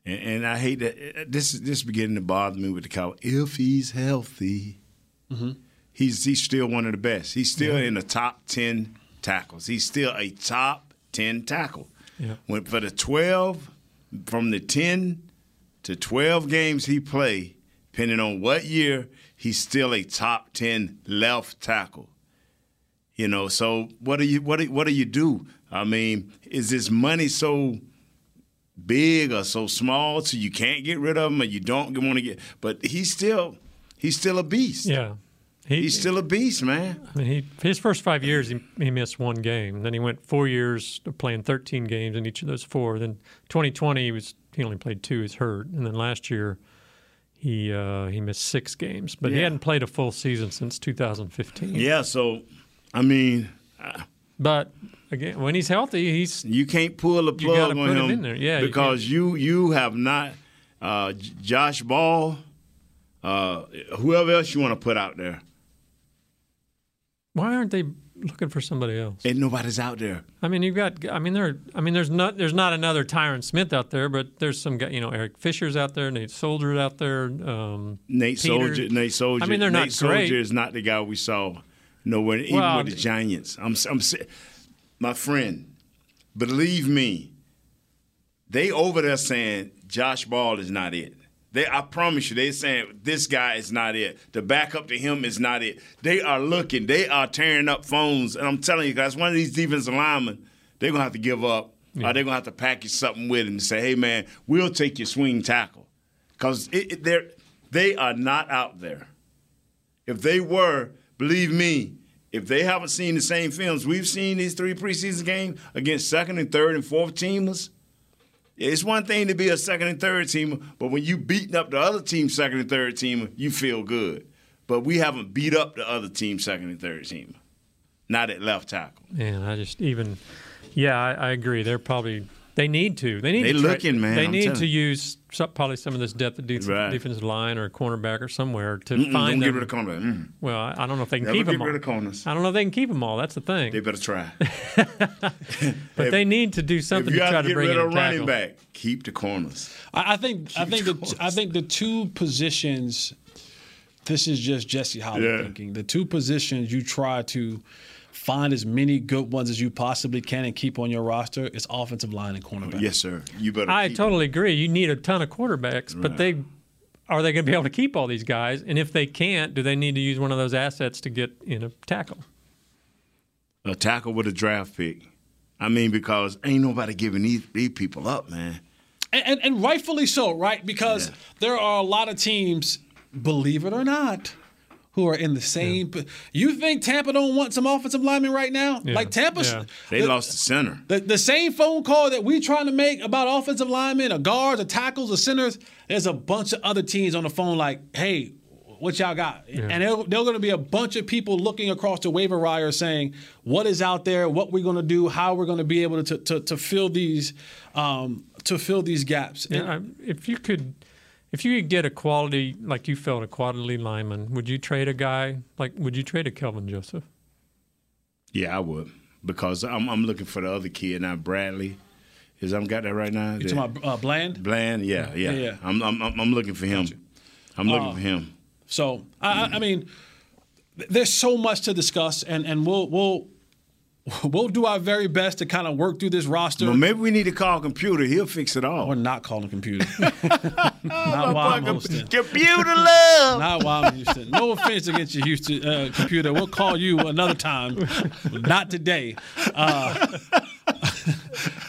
And, and I hate that uh, this this is beginning to bother me with the cow. If he's healthy, mm-hmm. He's he's still one of the best. He's still in the top ten tackles. He's still a top ten tackle. Yeah. When for the twelve, from the ten to twelve games he played, depending on what year, he's still a top ten left tackle. You know, so what do you what do, what do you do? I mean, is this money so big or so small so you can't get rid of him or you don't want to get? But he's still he's still a beast. Yeah. He, He's still a beast, man. I mean, he, his first five years, he, he missed one game. Then he went four years of playing 13 games in each of those four. Then 2020, he was he only played two. He's hurt. And then last year, he uh, he missed six games. But he hadn't played a full season since 2015. Yeah, so I mean, But again, when he's healthy, he's You can't pull a You plug on put him him in there. Yeah, because you you have not uh, Josh Ball, uh, whoever else you want to put out there. Why aren't they looking for somebody else? And nobody's out there. I mean, you've got. I mean, there. I mean, there's not. There's not another Tyron Smith out there, but there's some guy. You know, Eric Fisher's out there. Nate Solder's out there. Um, Nate Peter. Solder. Nate Solder. I mean, they're Nate not Solder great. is not the guy we saw nowhere. Even Well, with the Giants, I'm. I'm. My friend, believe me, they over there saying Josh Ball is not it. They, I promise you, they saying this guy is not it. The backup to him is not it. They are looking. They are tearing up phones, and I'm telling you guys, one of these defensive linemen, they're gonna have to give up, or they're gonna have to package something with him and say, "Hey, man, we'll take your swing tackle," because it, it, they're they are not out there. If they were, believe me, if they haven't seen the same films we've seen these three preseason games against second and third and fourth teamers, it's one thing to be a second and third team, but when you beating up the other team second and third team, you feel good. But we haven't beat up the other team second and third team. Not at left tackle. Man, I just even. Yeah, I, I agree. They're probably they need to. They need. They to try- looking, man, They I'm need to you. use some, probably some of this depth at def- Right. defensive line or cornerback or somewhere to Mm-mm, find don't get them. rid of cornerback. Mm. Well, I, I don't know if they can Never keep get them rid all. of corners. I don't know if they can keep them all. That's the thing. They better try. but they need to do something to try to to bring rid in a of running tackle. back, keep the corners. I, I think I think the I think the two positions. This is just Jesse Holley Yeah. thinking. The two positions you try to find as many good ones as you possibly can and keep on your roster is offensive line and cornerback. Yes, sir. You better. I keep totally agree. You need a ton of quarterbacks, but they are they going to be able to keep all these guys? And if they can't, do they need to use one of those assets to get in a tackle? a tackle with a draft pick. I mean, because ain't nobody giving these, these people up, man. and, and, and rightfully so, right? Because there are a lot of teams, believe it or not, who are in the same. You think Tampa don't want some offensive linemen right now? Yeah. Like Tampa, Yeah. They the- lost the center. The, the same phone call that we trying to make about offensive linemen, or guards, or tackles, or centers. There's a bunch of other teams on the phone like, hey, what y'all got? And there, there are going to be a bunch of people looking across the waiver wire saying, what is out there, what we're going to do, how we're going to be able to, to, to fill these um, to fill these gaps. Yeah, I- if you could, if you could get a quality like you felt a quality lineman, would you trade a guy like? Would you trade a Kelvin Joseph? Yeah, I would because I'm, I'm looking for the other kid now, Bradley. Is I'm got that right now? You talking about uh, Bland? Bland? Yeah, yeah. Yeah, yeah. I'm, I'm I'm I'm looking for him. I'm looking Uh, for him. So I, I- I mean, there's so much to discuss, and and we'll we'll we'll do our very best to kind of work through this roster. Well, maybe we need to call a computer. He'll fix it all. Or not call calling computer. not while I'm hosting. Computer love. Not while I'm Houston. No offense against you, Houston uh, computer. We'll call you another time. Not today. Uh,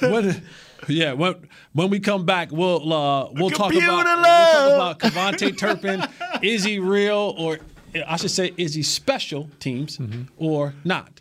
what? Yeah, when, when we come back, we'll uh, we'll talk about we'll talk about KaVontae Turpin. Is he real, or I should say, is he special teams or not?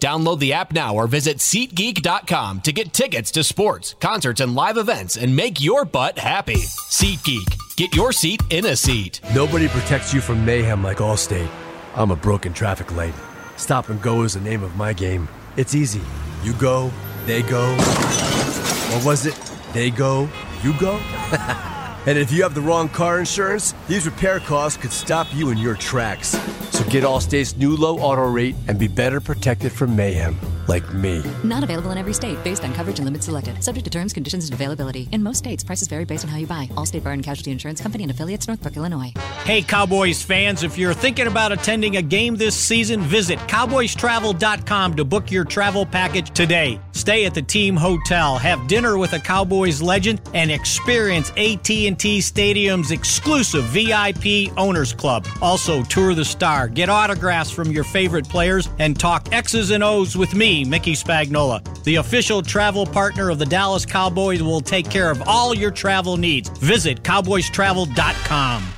Download the app now or visit SeatGeek.com to get tickets to sports, concerts, and live events and make your butt happy. SeatGeek. Get your seat in a seat. Nobody protects you from mayhem like Allstate. I'm a broken traffic light. Stop and go is the name of my game. It's easy. You go, they go. What was it they go, you go? and if you have the wrong car insurance, these repair costs could stop you in your tracks. So get Allstate's new low auto rate and be better protected from mayhem, like me. Not available in every state based on coverage and limits selected. Subject to terms, conditions, and availability. In most states, prices vary based on how you buy. Allstate Bar and Casualty Insurance Company and affiliates, Northbrook, Illinois. Hey, Cowboys fans, if you're thinking about attending a game this season, visit cowboystravel.com to book your travel package today. Stay at the team hotel, have dinner with a Cowboys legend, and experience AT&T Stadium's exclusive VIP Owners Club. Also, tour the star, get autographs from your favorite players, and talk X's and O's with me, Mickey Spagnola. The official travel partner of the Dallas Cowboys will take care of all your travel needs. Visit cowboystravel.com.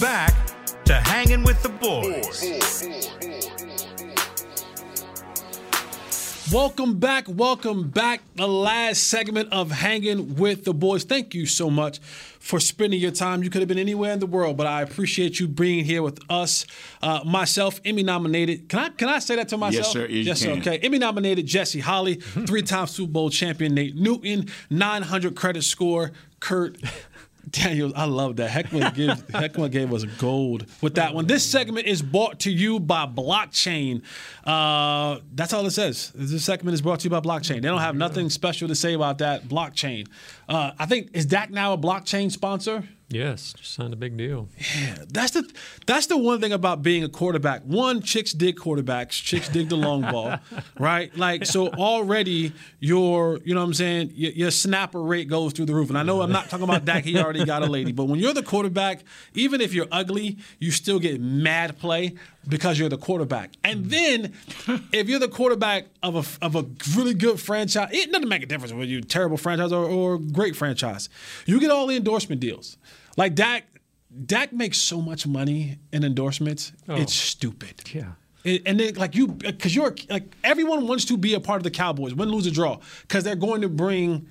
Back to hanging with the boys. Welcome back. Welcome back. The last segment of Hanging with the Boys. Thank you so much for spending your time. You could have been anywhere in the world, but I appreciate you being here with us. Uh, myself, Emmy nominated. Can I can I say that to myself? Yes, sir. You yes, sir. Okay. Emmy nominated Jesse Holley, three time Super Bowl champion Nate Newton, 900 credit score Kurt Daniels, I love that. Heckman gave, Heckman gave us gold with that one. This segment is brought to you by blockchain. Uh, that's all it says. This segment is brought to you by blockchain. They don't have nothing special to say about that. Blockchain. Uh, I think is Dak now a blockchain sponsor? Yes, just signed a big deal. Yeah, that's the that's the one thing about being a quarterback. One, chicks dig quarterbacks. Chicks dig the long ball, right? Like so already your you know what I'm saying your, your snapper rate goes through the roof. And I know I'm not talking about Dak. He already got a lady, but when you're the quarterback, even if you're ugly, you still get mad play because you're the quarterback. And then if you're the quarterback of a of a really good franchise, it doesn't make a difference whether you're a terrible franchise or, or great franchise. You get all the endorsement deals. Like Dak, Dak makes so much money in endorsements. Oh. It's stupid. Yeah. It- and then like you, because you're like everyone wants to be a part of the Cowboys, win, lose, or draw, because they're going to bring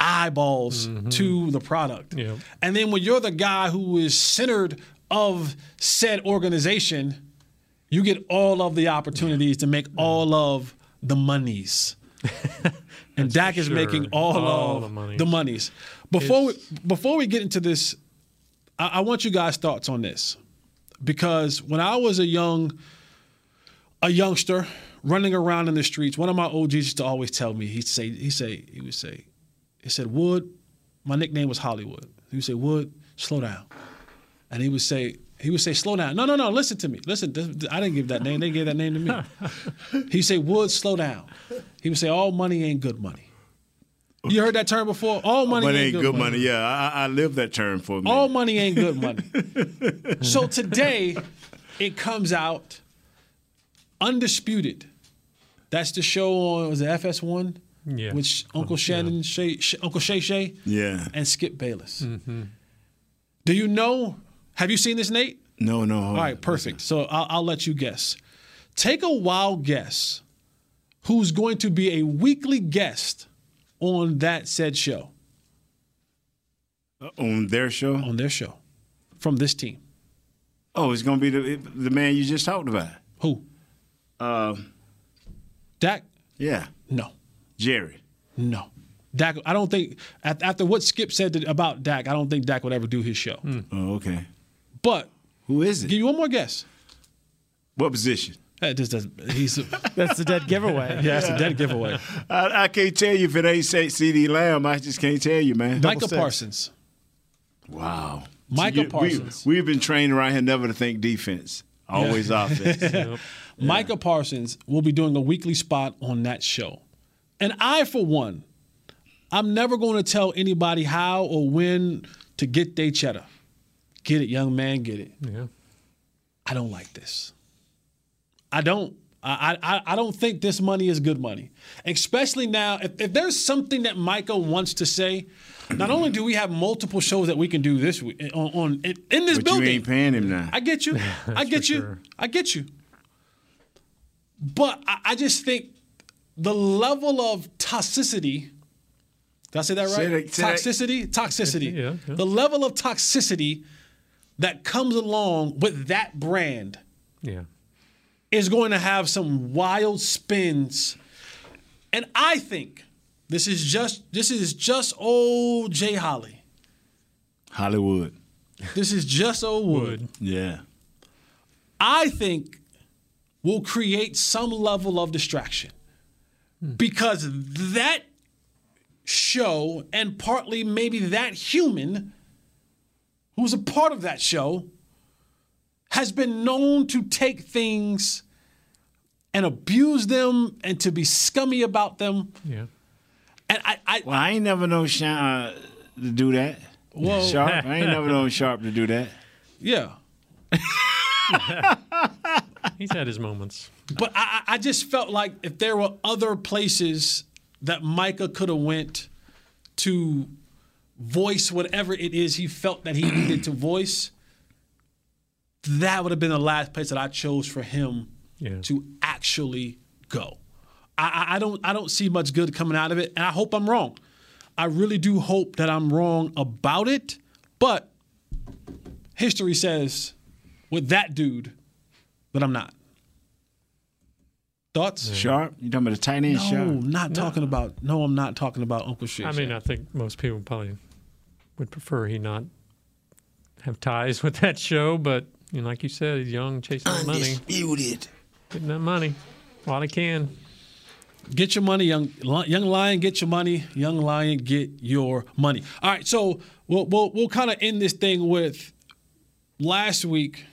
eyeballs mm-hmm. to the product. Yeah. And then when you're the guy who is centered of said organization, you get all of the opportunities to make all of the monies. and Dak is sure. making all, All of the monies. the monies. Before we, before we get into this, I, I want you guys' thoughts on this because when I was a young a youngster running around in the streets, one of my OGs used to always tell me, he'd say, he say, he would say, he said, Wood, my nickname was Hollywood. He would say, Wood, slow down. And he would say, he would say, slow down. No, no, no, listen to me. Listen, this, I didn't give that name. They gave that name to me. He'd say, Wood, slow down. He would say, all money ain't good money. You heard that term before? All money, Money ain't good money. Yeah, I, I lived that term for me. All money ain't good money. so today, it comes out undisputed. That's the show on was it FS1? Yeah. Which Uncle Shannon, Shay, Sh- Uncle Shay Shay, Yeah. and Skip Bayless. Mm-hmm. Do you know? Have you seen this, Nate? No, no. All right, perfect. So I'll, I'll let you guess. Take a wild guess. Who's going to be a weekly guest on that said show? On their show? On their show. From this team. Oh, it's gonna be the the man you just talked about. Who? Uh, Dak? yeah, No. Jerry. No. Dak, I don't think after what Skip said about Dak, I don't think Dak would ever do his show. Oh, okay. But who is it? Give you one more guess. What position? That just doesn't. He's That's the dead giveaway. yeah, it's a dead giveaway. I, I can't tell you if it ain't say CeeDee Lamb. I just can't tell you, man. Micah Parsons. Wow. Micah You- Parsons. We, have been trained around here never to think defense, always offense. Micah Parsons will be doing a weekly spot on that show. And I, for one, I'm never going to tell anybody how or when to get their cheddar. Get it, young man, get it. Yeah. I don't like this. I don't. I, I, I don't think this money is good money. Especially now, if, if there's something that Micah wants to say, not only do we have multiple shows that we can do this week on, on in, in this but building. you ain't paying him now. I get you. I get you. I get you. But I, I just think the level of toxicity. Did I say that right? Say that- say that- toxicity. Toxicity. Yeah, yeah. The level of toxicity that comes along with that brand Yeah. is going to have some wild spins. And I think this is just this is just old Jay Holly. Hollywood. This is just old Wood. Yeah. I think will create some level of distraction hmm. because that show and partly maybe that human who's a part of that show has been known to take things and abuse them and to be scummy about them. Yeah. And I, I Well, I ain't never known Sean uh, to do that. Whoa. Sharpe. I ain't never known Sharpe to do that. yeah. He's had his moments. But I, I I just felt like if there were other places that Micah could have went to voice whatever it is he felt that he needed to voice, that would have been the last place that I chose for him Yeah. to actually go. I, I, I don't I don't see much good coming out of it, and I hope I'm wrong. I really do hope that I'm wrong about it, but history says with that dude that I'm not. Thoughts? Sharpe? You talking about the tight end No, Sharpe? not talking about. No, I'm not talking about Uncle Shit. I mean, I think most people probably would prefer he not have ties with that show, but you know, like you said, he's young, chasing that money, Undisputed. getting that money while he can. Get your money, young young lion. Get your money, young lion. Get your money. All right, so we'll we'll, we'll kind of end this thing with last week.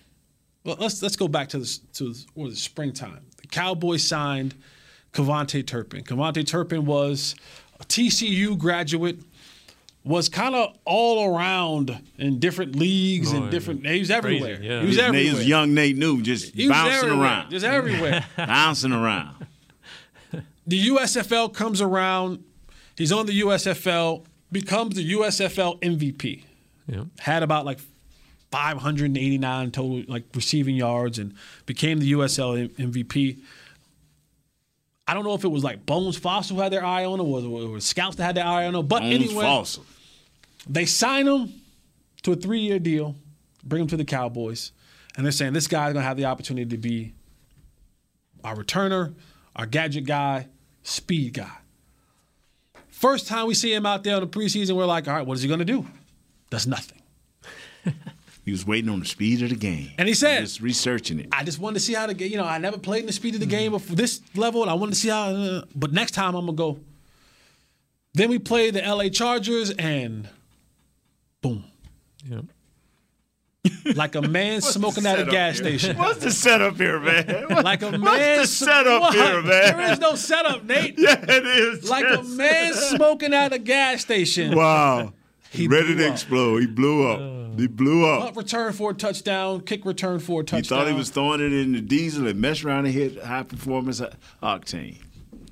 Well, let's let's go back to the to or the springtime. The Cowboys signed KaVontae Turpin. KaVontae Turpin was a TCU graduate. Was kind of all around in different leagues Oh, and yeah. different. He was Crazy, everywhere. yeah. He was He was everywhere. young Nate New, just He bouncing around. just everywhere. bouncing around. the USFL comes around. He's on the USFL, becomes the USFL MVP. Yeah. Had about like 589 total like receiving yards and became the USL MVP. I don't know if it was like Bones Fossil who had their eye on him or it was scouts that had their eye on him. But Bones anyway, Fossil. they sign him to a three year deal, bring him to the Cowboys, and they're saying this guy's gonna have the opportunity to be our returner, our gadget guy, speed guy. First time we see him out there in the preseason, we're like, all right, what is he gonna do? Does nothing. He was waiting on the speed of the game. And he said- just researching it. I just wanted to see how to get, you know, I never played in the speed of the game before this level, and I wanted to see how, uh, but next time I'm gonna go. Then we play the LA Chargers, and boom. Yep. Like a man smoking at a gas here? station. What's the setup here, man? Like a What's man. the setup What? here, man? There is no setup, Nate. yeah, it is. Like a man smoking at a gas station. Wow. He Ready to up. explode. He blew up. he blew up. Punt return for a touchdown. Kick return for a touchdown. He thought he was throwing it in the diesel and messed around and hit high performance octane.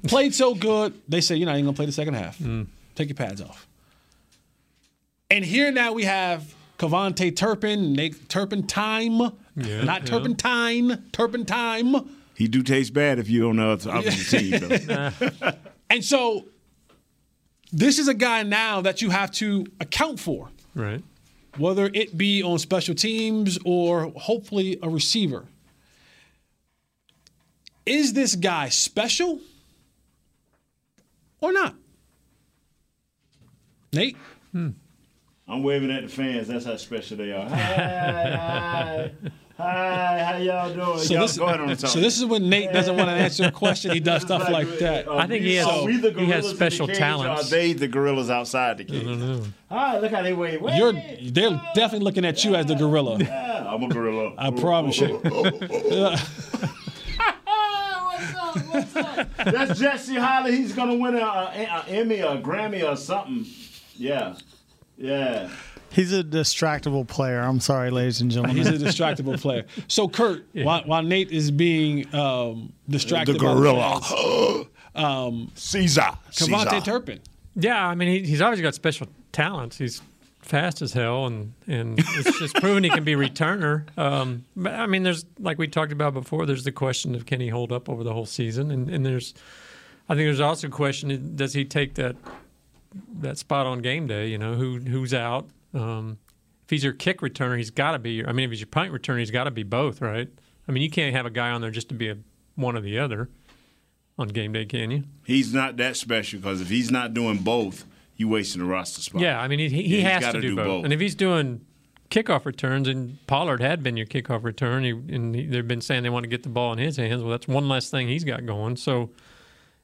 played so good. They say you're not even gonna play the second half. Mm. Take your pads off. And here now we have KaVontae Turpin, Nate Turpentime, Yeah, not yeah. Turpentine, Turpentime. He do taste bad if you're on the other opposite team, though. And so this is a guy now that you have to account for, Right. whether it be on special teams or hopefully a receiver. Is this guy special or not? Nate? Hmm. I'm waving at the fans. That's how special they are. Hi, hi, hi. How y'all doing? So y'all this, go ahead on the so this is when Nate doesn't want to answer a question. He does stuff like that. Oh, I think he has- Are we the he has gorillas in the special cage, talents. Are they the gorillas outside the cage? I don't know. Hi, look how they wave. Wave. You're they're definitely looking at you as the gorilla. Yeah, I'm a gorilla. I promise you. That's Jesse Holley. He's gonna win an a, a Emmy or a Grammy or something. Yeah, yeah. He's a distractible player. I'm sorry, ladies and gentlemen. He's a distractible player. So Kurt, while, while Nate is being um, distracted, The gorilla. fans, um, Caesar. KaVontae Caesar. Turpin. Yeah, I mean, he, he's always got special talents. He's fast as hell, and and it's just proven he can be returner. Um, but I mean, there's like we talked about before. There's the question of can he hold up over the whole season, and and there's, I think there's also a question: does he take that that spot on game day? You know, who who's out? Um, if he's your kick returner, he's got to be. Your, I mean, if he's your punt returner, he's got to be both, right? I mean, you can't have a guy on there just to be a one or the other on game day, can you? He's not that special because if he's not doing both, you're wasting the roster spot. Yeah, I mean, he, he has to do, do both. both. And if he's doing kickoff returns, and Pollard had been your kickoff return, he, and he, they've been saying they want to get the ball in his hands. Well, that's one less thing he's got going. So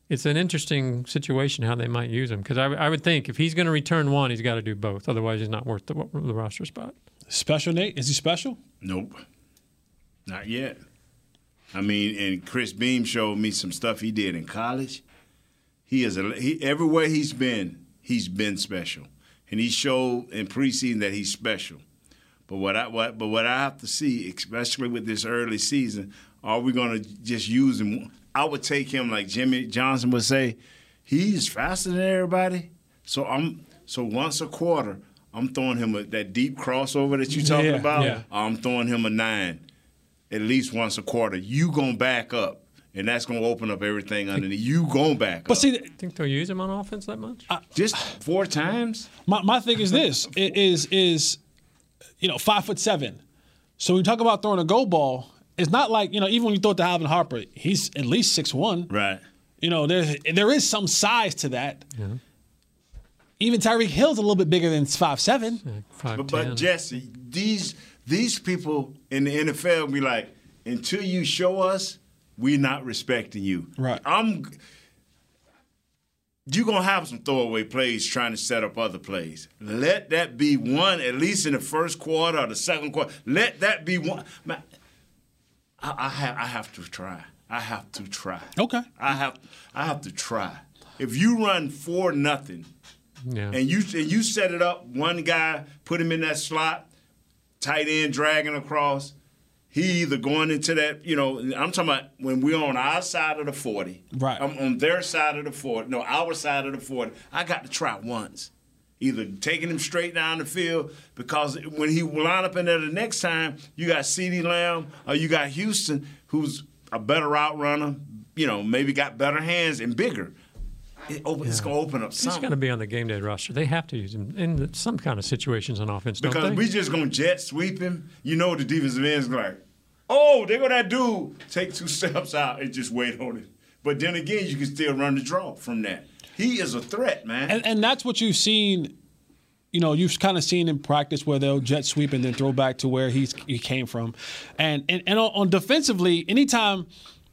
it's an interesting situation how they might use him because I, I would think if he's going to return one, he's got to do both. Otherwise, he's not worth the, the roster spot. Special, Nate? Is he special? Nope. Not yet. I mean, and Chris Beam showed me some stuff he did in college. He is a he everywhere he's been, he's been special. And he showed in preseason that he's special. But what I what but what I have to see, especially with this early season, are we gonna just use him? I would take him like Jimmy Johnson would say, he's faster than everybody. So I'm so once a quarter, I'm throwing him a, that deep crossover that you're talking Yeah, about. yeah. I'm throwing him a nine at least once a quarter. You gonna back up, and that's gonna open up everything underneath. You gonna back up. But up. see, Think they'll use him on offense that much? just four times. My, my thing is this i- is is you know five foot seven. So when you talk about throwing a go ball, it's not like you know even when you throw it to Alvin Harper, he's at least six one. Right. You know there there is some size to that. Even Tyreek Hill's a little bit bigger than five seven. But, but Jesse, these these people in the NFL be like, until you show us, we're not respecting you. Right. I'm. You're gonna have some throwaway plays trying to set up other plays. Let that be one, at least in the first quarter or the second quarter. Let that be one. Man, I, I have I have to try. I have to try. Okay. I have I have to try. If you run for nothing, Yeah. and you and you set it up, one guy put him in that slot, tight end dragging across. He either going into that, you know, I'm talking about when we're on our side of the 40. Right. I'm on their side of the 40. No, our side of the 40. I got to try once. Either taking him straight down the field because when he line up in there the next time, you got CeeDee Lamb or you got Houston, who's a better route runner, you know, maybe got better hands and bigger. It open, It's going to open up He's going to be on the game day roster. They have to use him in some kind of situations on offense, don't Because we just gonna jet sweep him. You know the defensive end's like, oh, they're gonna do take two steps out and just wait on it. But then again, you can still run the draw from that. He is a threat, man. And, and that's what you've seen. You know, you've kind of seen in practice where they'll jet sweep and then throw back to where he's he came from, and and, and on, on defensively, anytime.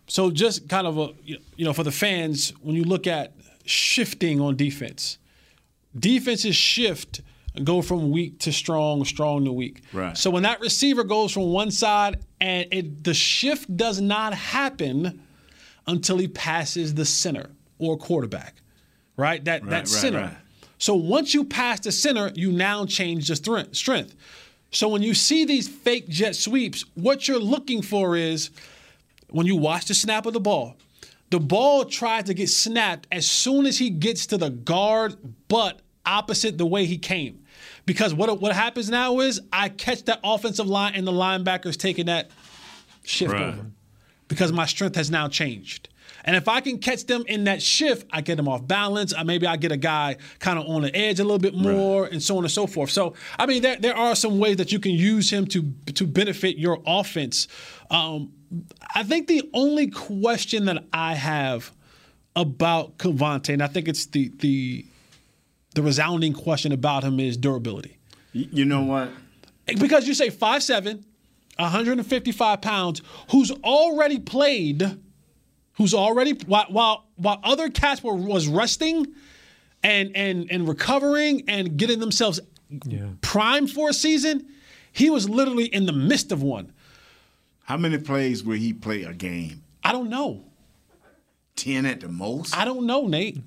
So just kind of a you know for the fans when you look at shifting on defense, defenses shift and go from weak to strong, strong to weak. Right. So when that receiver goes from one side and it, the shift does not happen until he passes the center or quarterback, right? That Right, that right, center. right. So once you pass the center, you now change the strength. strength. So when you see these fake jet sweeps, what you're looking for is when you watch the snap of the ball, the ball tries to get snapped as soon as he gets to the guard, but opposite the way he came. Because what what happens now is I catch that offensive line and the linebackers taking that shift over because my strength has now changed. And if I can catch them in that shift, I get them off balance. Or maybe I get a guy kind of on the edge a little bit more, and so on and so forth. So, I mean, there, there are some ways that you can use him to to benefit your offense. Um, I think the only question that I have about KaVontae, and I think it's the the the resounding question about him is durability. You know what? Because you say 5'7, 155 pounds, who's already played, who's already while while, while other cats were was resting and and and recovering and getting themselves primed for a season, he was literally in the midst of one. How many plays will he play a game? I don't know. Ten at the most. I don't know, Nate.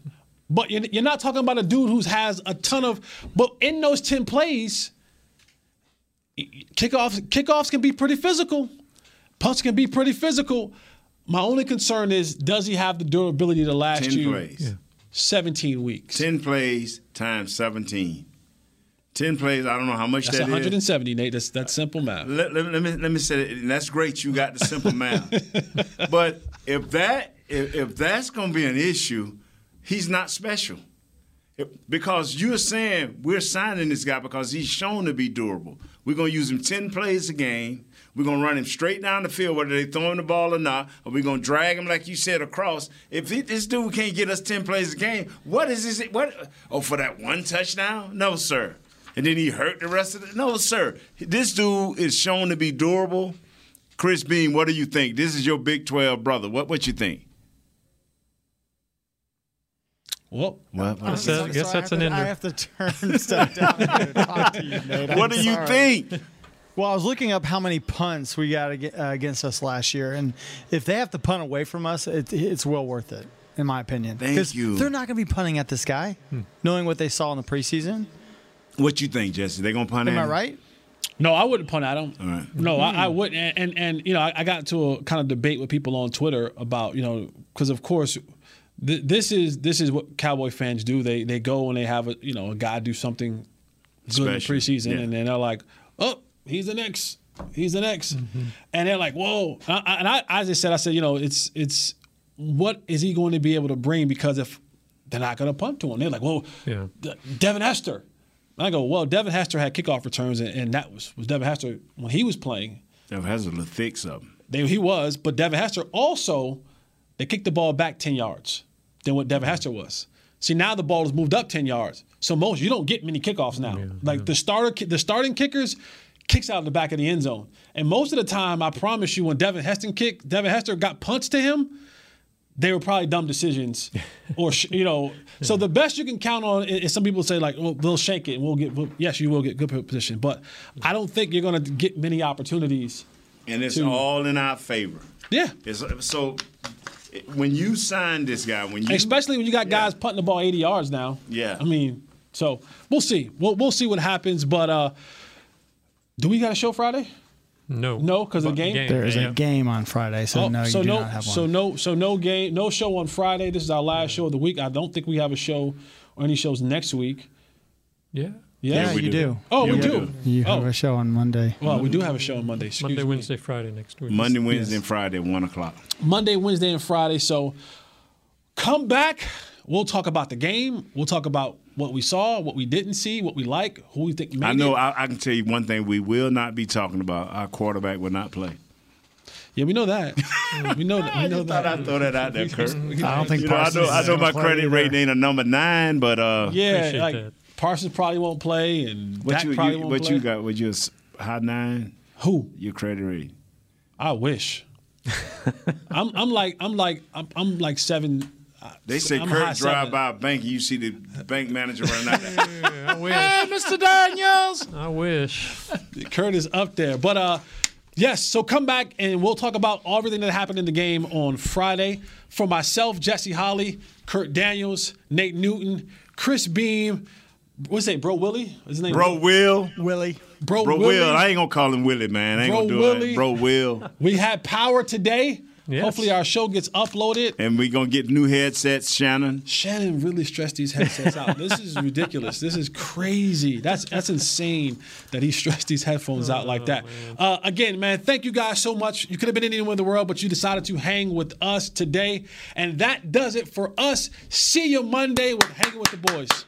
But you're you're not talking about a dude who has a ton of. But in those ten plays, kickoffs kickoffs can be pretty physical. Punts can be pretty physical. My only concern is, does he have the durability to last 10 you plays. 17 weeks? 10 plays times 17. 10 plays, I don't know how much That's that is. 170, Nate. That's that's simple math. Let, let, let me let me say it. And that's great. You got the simple math. but if that if, if that's going to be an issue, he's not special. If- because you're saying we're signing this guy because he's shown to be durable. We're going to use him 10 plays a game. We're gonna run him straight down the field, whether they throw him the ball or not, or we're gonna drag him like you said across. If he, this dude can't get us ten plays a game, what is this? What? Oh, for that one touchdown? No, sir. And then he hurt the rest of it. No, sir. This dude is shown to be durable. Chris Beam, what do you think? This is your Big Twelve brother. What what you think? Well, what, I guess, that- guess that's an I have to turn stuff down here to talk to you, Nate. I'm What do you think? Well, I was looking up how many punts we got uh, against us last year, and if they have to punt away from us, it, it's well worth it, in my opinion. Thank 'Cause you. They're not going to be punting at this guy, knowing what they saw in the preseason. What you think, Jesse? They gonna punt at him. Am at I him? right? No, I wouldn't punt at him. All right. No, I, I wouldn't. And, and and you know, I, I got into a kind of debate with people on Twitter about you know because of course. th- This is this is what Cowboy fans do. They they go and they have a you know a guy do something good in the preseason, yeah. and then they're like, oh, he's the next, he's the next, mm-hmm. and they're like, whoa. And I, and I as I said, I said, you know, it's it's what is he going to be able to bring? Because if they're not going to punt to him, they're like, well, Yeah. Devin Hester. And I go, well, Devin Hester had kickoff returns, and, and that was was Devin Hester when he was playing. Devin has a little thick something. They, he was, but Devin Hester also they kicked the ball back ten yards than what Devin Hester was. See, now the ball has moved up ten yards. So most you don't get many kickoffs now. like the starter, the starting kickers kicks out of the back of the end zone, and most of the time, I promise you, when Devin Hester kicked, Devin Hester got punched to him. They were probably dumb decisions, or you know. So the best you can count on is, is some people say like, "Well, they'll shake it, and we'll get." We'll, yes, you will get good position, but I don't think you're going to get many opportunities. and it's to- all in our favor. Yeah. It's, so when you sign this guy, when you Especially when you got guys punting the ball 80 yards now. Yeah. I mean, so we'll see. We'll, we'll see what happens. But uh, do we got a show Friday? No. No, because of the game. There is a game on Friday, so Oh, no, you so do no, not have one. so no, so no game, no show on Friday. This is our last show of the week. I don't think we have a show or any shows next week. Yeah. Yeah, yeah, you do. Oh, you we do. You Oh. have a show on Monday. Well, we do have a show on Monday. Excuse Monday, me. Wednesday, Friday next week. Monday, Wednesday, and Friday, at one o'clock. Monday, Wednesday, and Friday. So come back. We'll talk about the game. We'll talk about what we saw, what we didn't see, what we like, who we think made I know. it. I, I can tell you one thing: we will not be talking about our quarterback will not play. Yeah, we know that. we know that. We know Thought that. I'd throw that out there, Kurt. I don't think you know, I Parsons know. I know my credit either. rating ain't a number nine, but uh, Yeah, like that. Parsons probably won't play, and what Dak you, probably you won't what play. you got? What you a s- high nine? Who? Your credit rating? I wish. I'm, I'm like I'm like I'm, I'm like seven. Uh, They say I'm Kurt drive by a bank and you see the bank manager running out there. I wish. hey, Mr. Daniels. I wish. Kurt is up there. But uh, yes, so come back and we'll talk about everything that happened in the game on Friday. For myself, Jesse Holley, Kurt Daniels, Nate Newton, Chris Beam, what's his name? Bro Willie? Is his name? Bro Will. Willie. Bro, Bro Willie. Will. I ain't gonna call him Willie, man. I ain't Bro gonna do Willie. it. Bro Will. We had power today. Yes. Hopefully our show gets uploaded. And we're gonna get new headsets, Shannon. Shannon really stressed these headsets out. This is ridiculous. This is crazy. That's that's insane that he stressed these headphones out like that. Uh, again, man, thank you guys so much. You could have been anywhere in the world, but you decided to hang with us today, and that does it for us. See you Monday with hanging with the boys.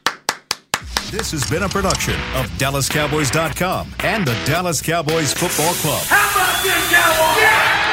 This has been a production of DallasCowboys.com and the Dallas Cowboys Football Club. How about this, Cowboys?